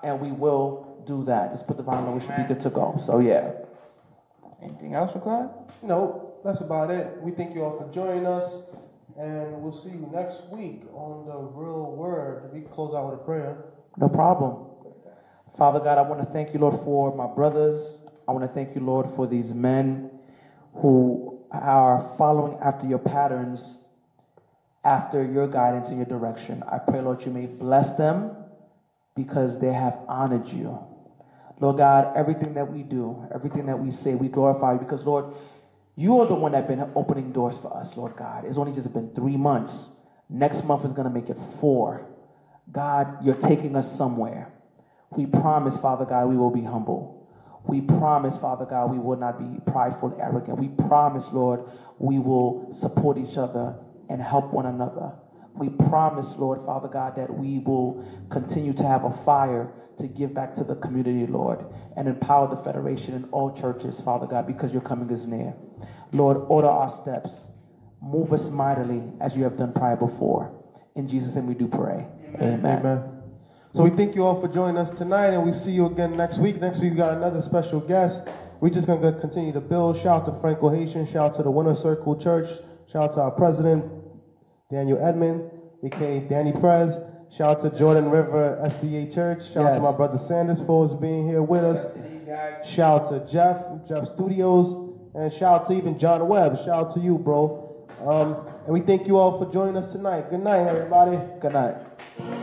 and we will do that. Just put the vinyl. We should be good to go. So yeah. Anything else, Ricard? No, that's about it. We thank you all for joining us. And we'll see you next week on the real word. We close out with a prayer. No problem. Father God, I want to thank you, Lord, for my brothers, I want to thank you, Lord, for these men who are following after your patterns, after your guidance and your direction. I pray, Lord, you may bless them because they have honored you. Lord God, everything that we do, everything that we say, we glorify you because, Lord, you are the one that's been opening doors for us, Lord God. It's only just been three months. Next month is going to make it four. God, you're taking us somewhere. We promise, Father God, we will be humble. We promise, Father God, we will not be prideful, arrogant. We promise, Lord, we will support each other and help one another. We promise, Lord, Father God, that we will continue to have a fire to give back to the community, Lord, and empower the Federation and all churches, Father God, because your coming is near. Lord, order our steps. Move us mightily as you have done prior before. In Jesus' name we do pray. Amen. Amen. So we thank you all for joining us tonight, and we see you again next week. Next week we got another special guest. We're just gonna continue to build. Shout out to Franco Haitian. Shout out to the Winter Circle Church. Shout out to our president, Daniel Edmond, aka Danny Prez. Shout out to Jordan River SDA Church. Shout out to my brother Sanders for being here with us. To these guys, Shout out to Jeff, Jeff Studios, and shout out to even John Webb. Shout out to you, bro. Um, and we thank you all for joining us tonight. Good night, everybody. Good night.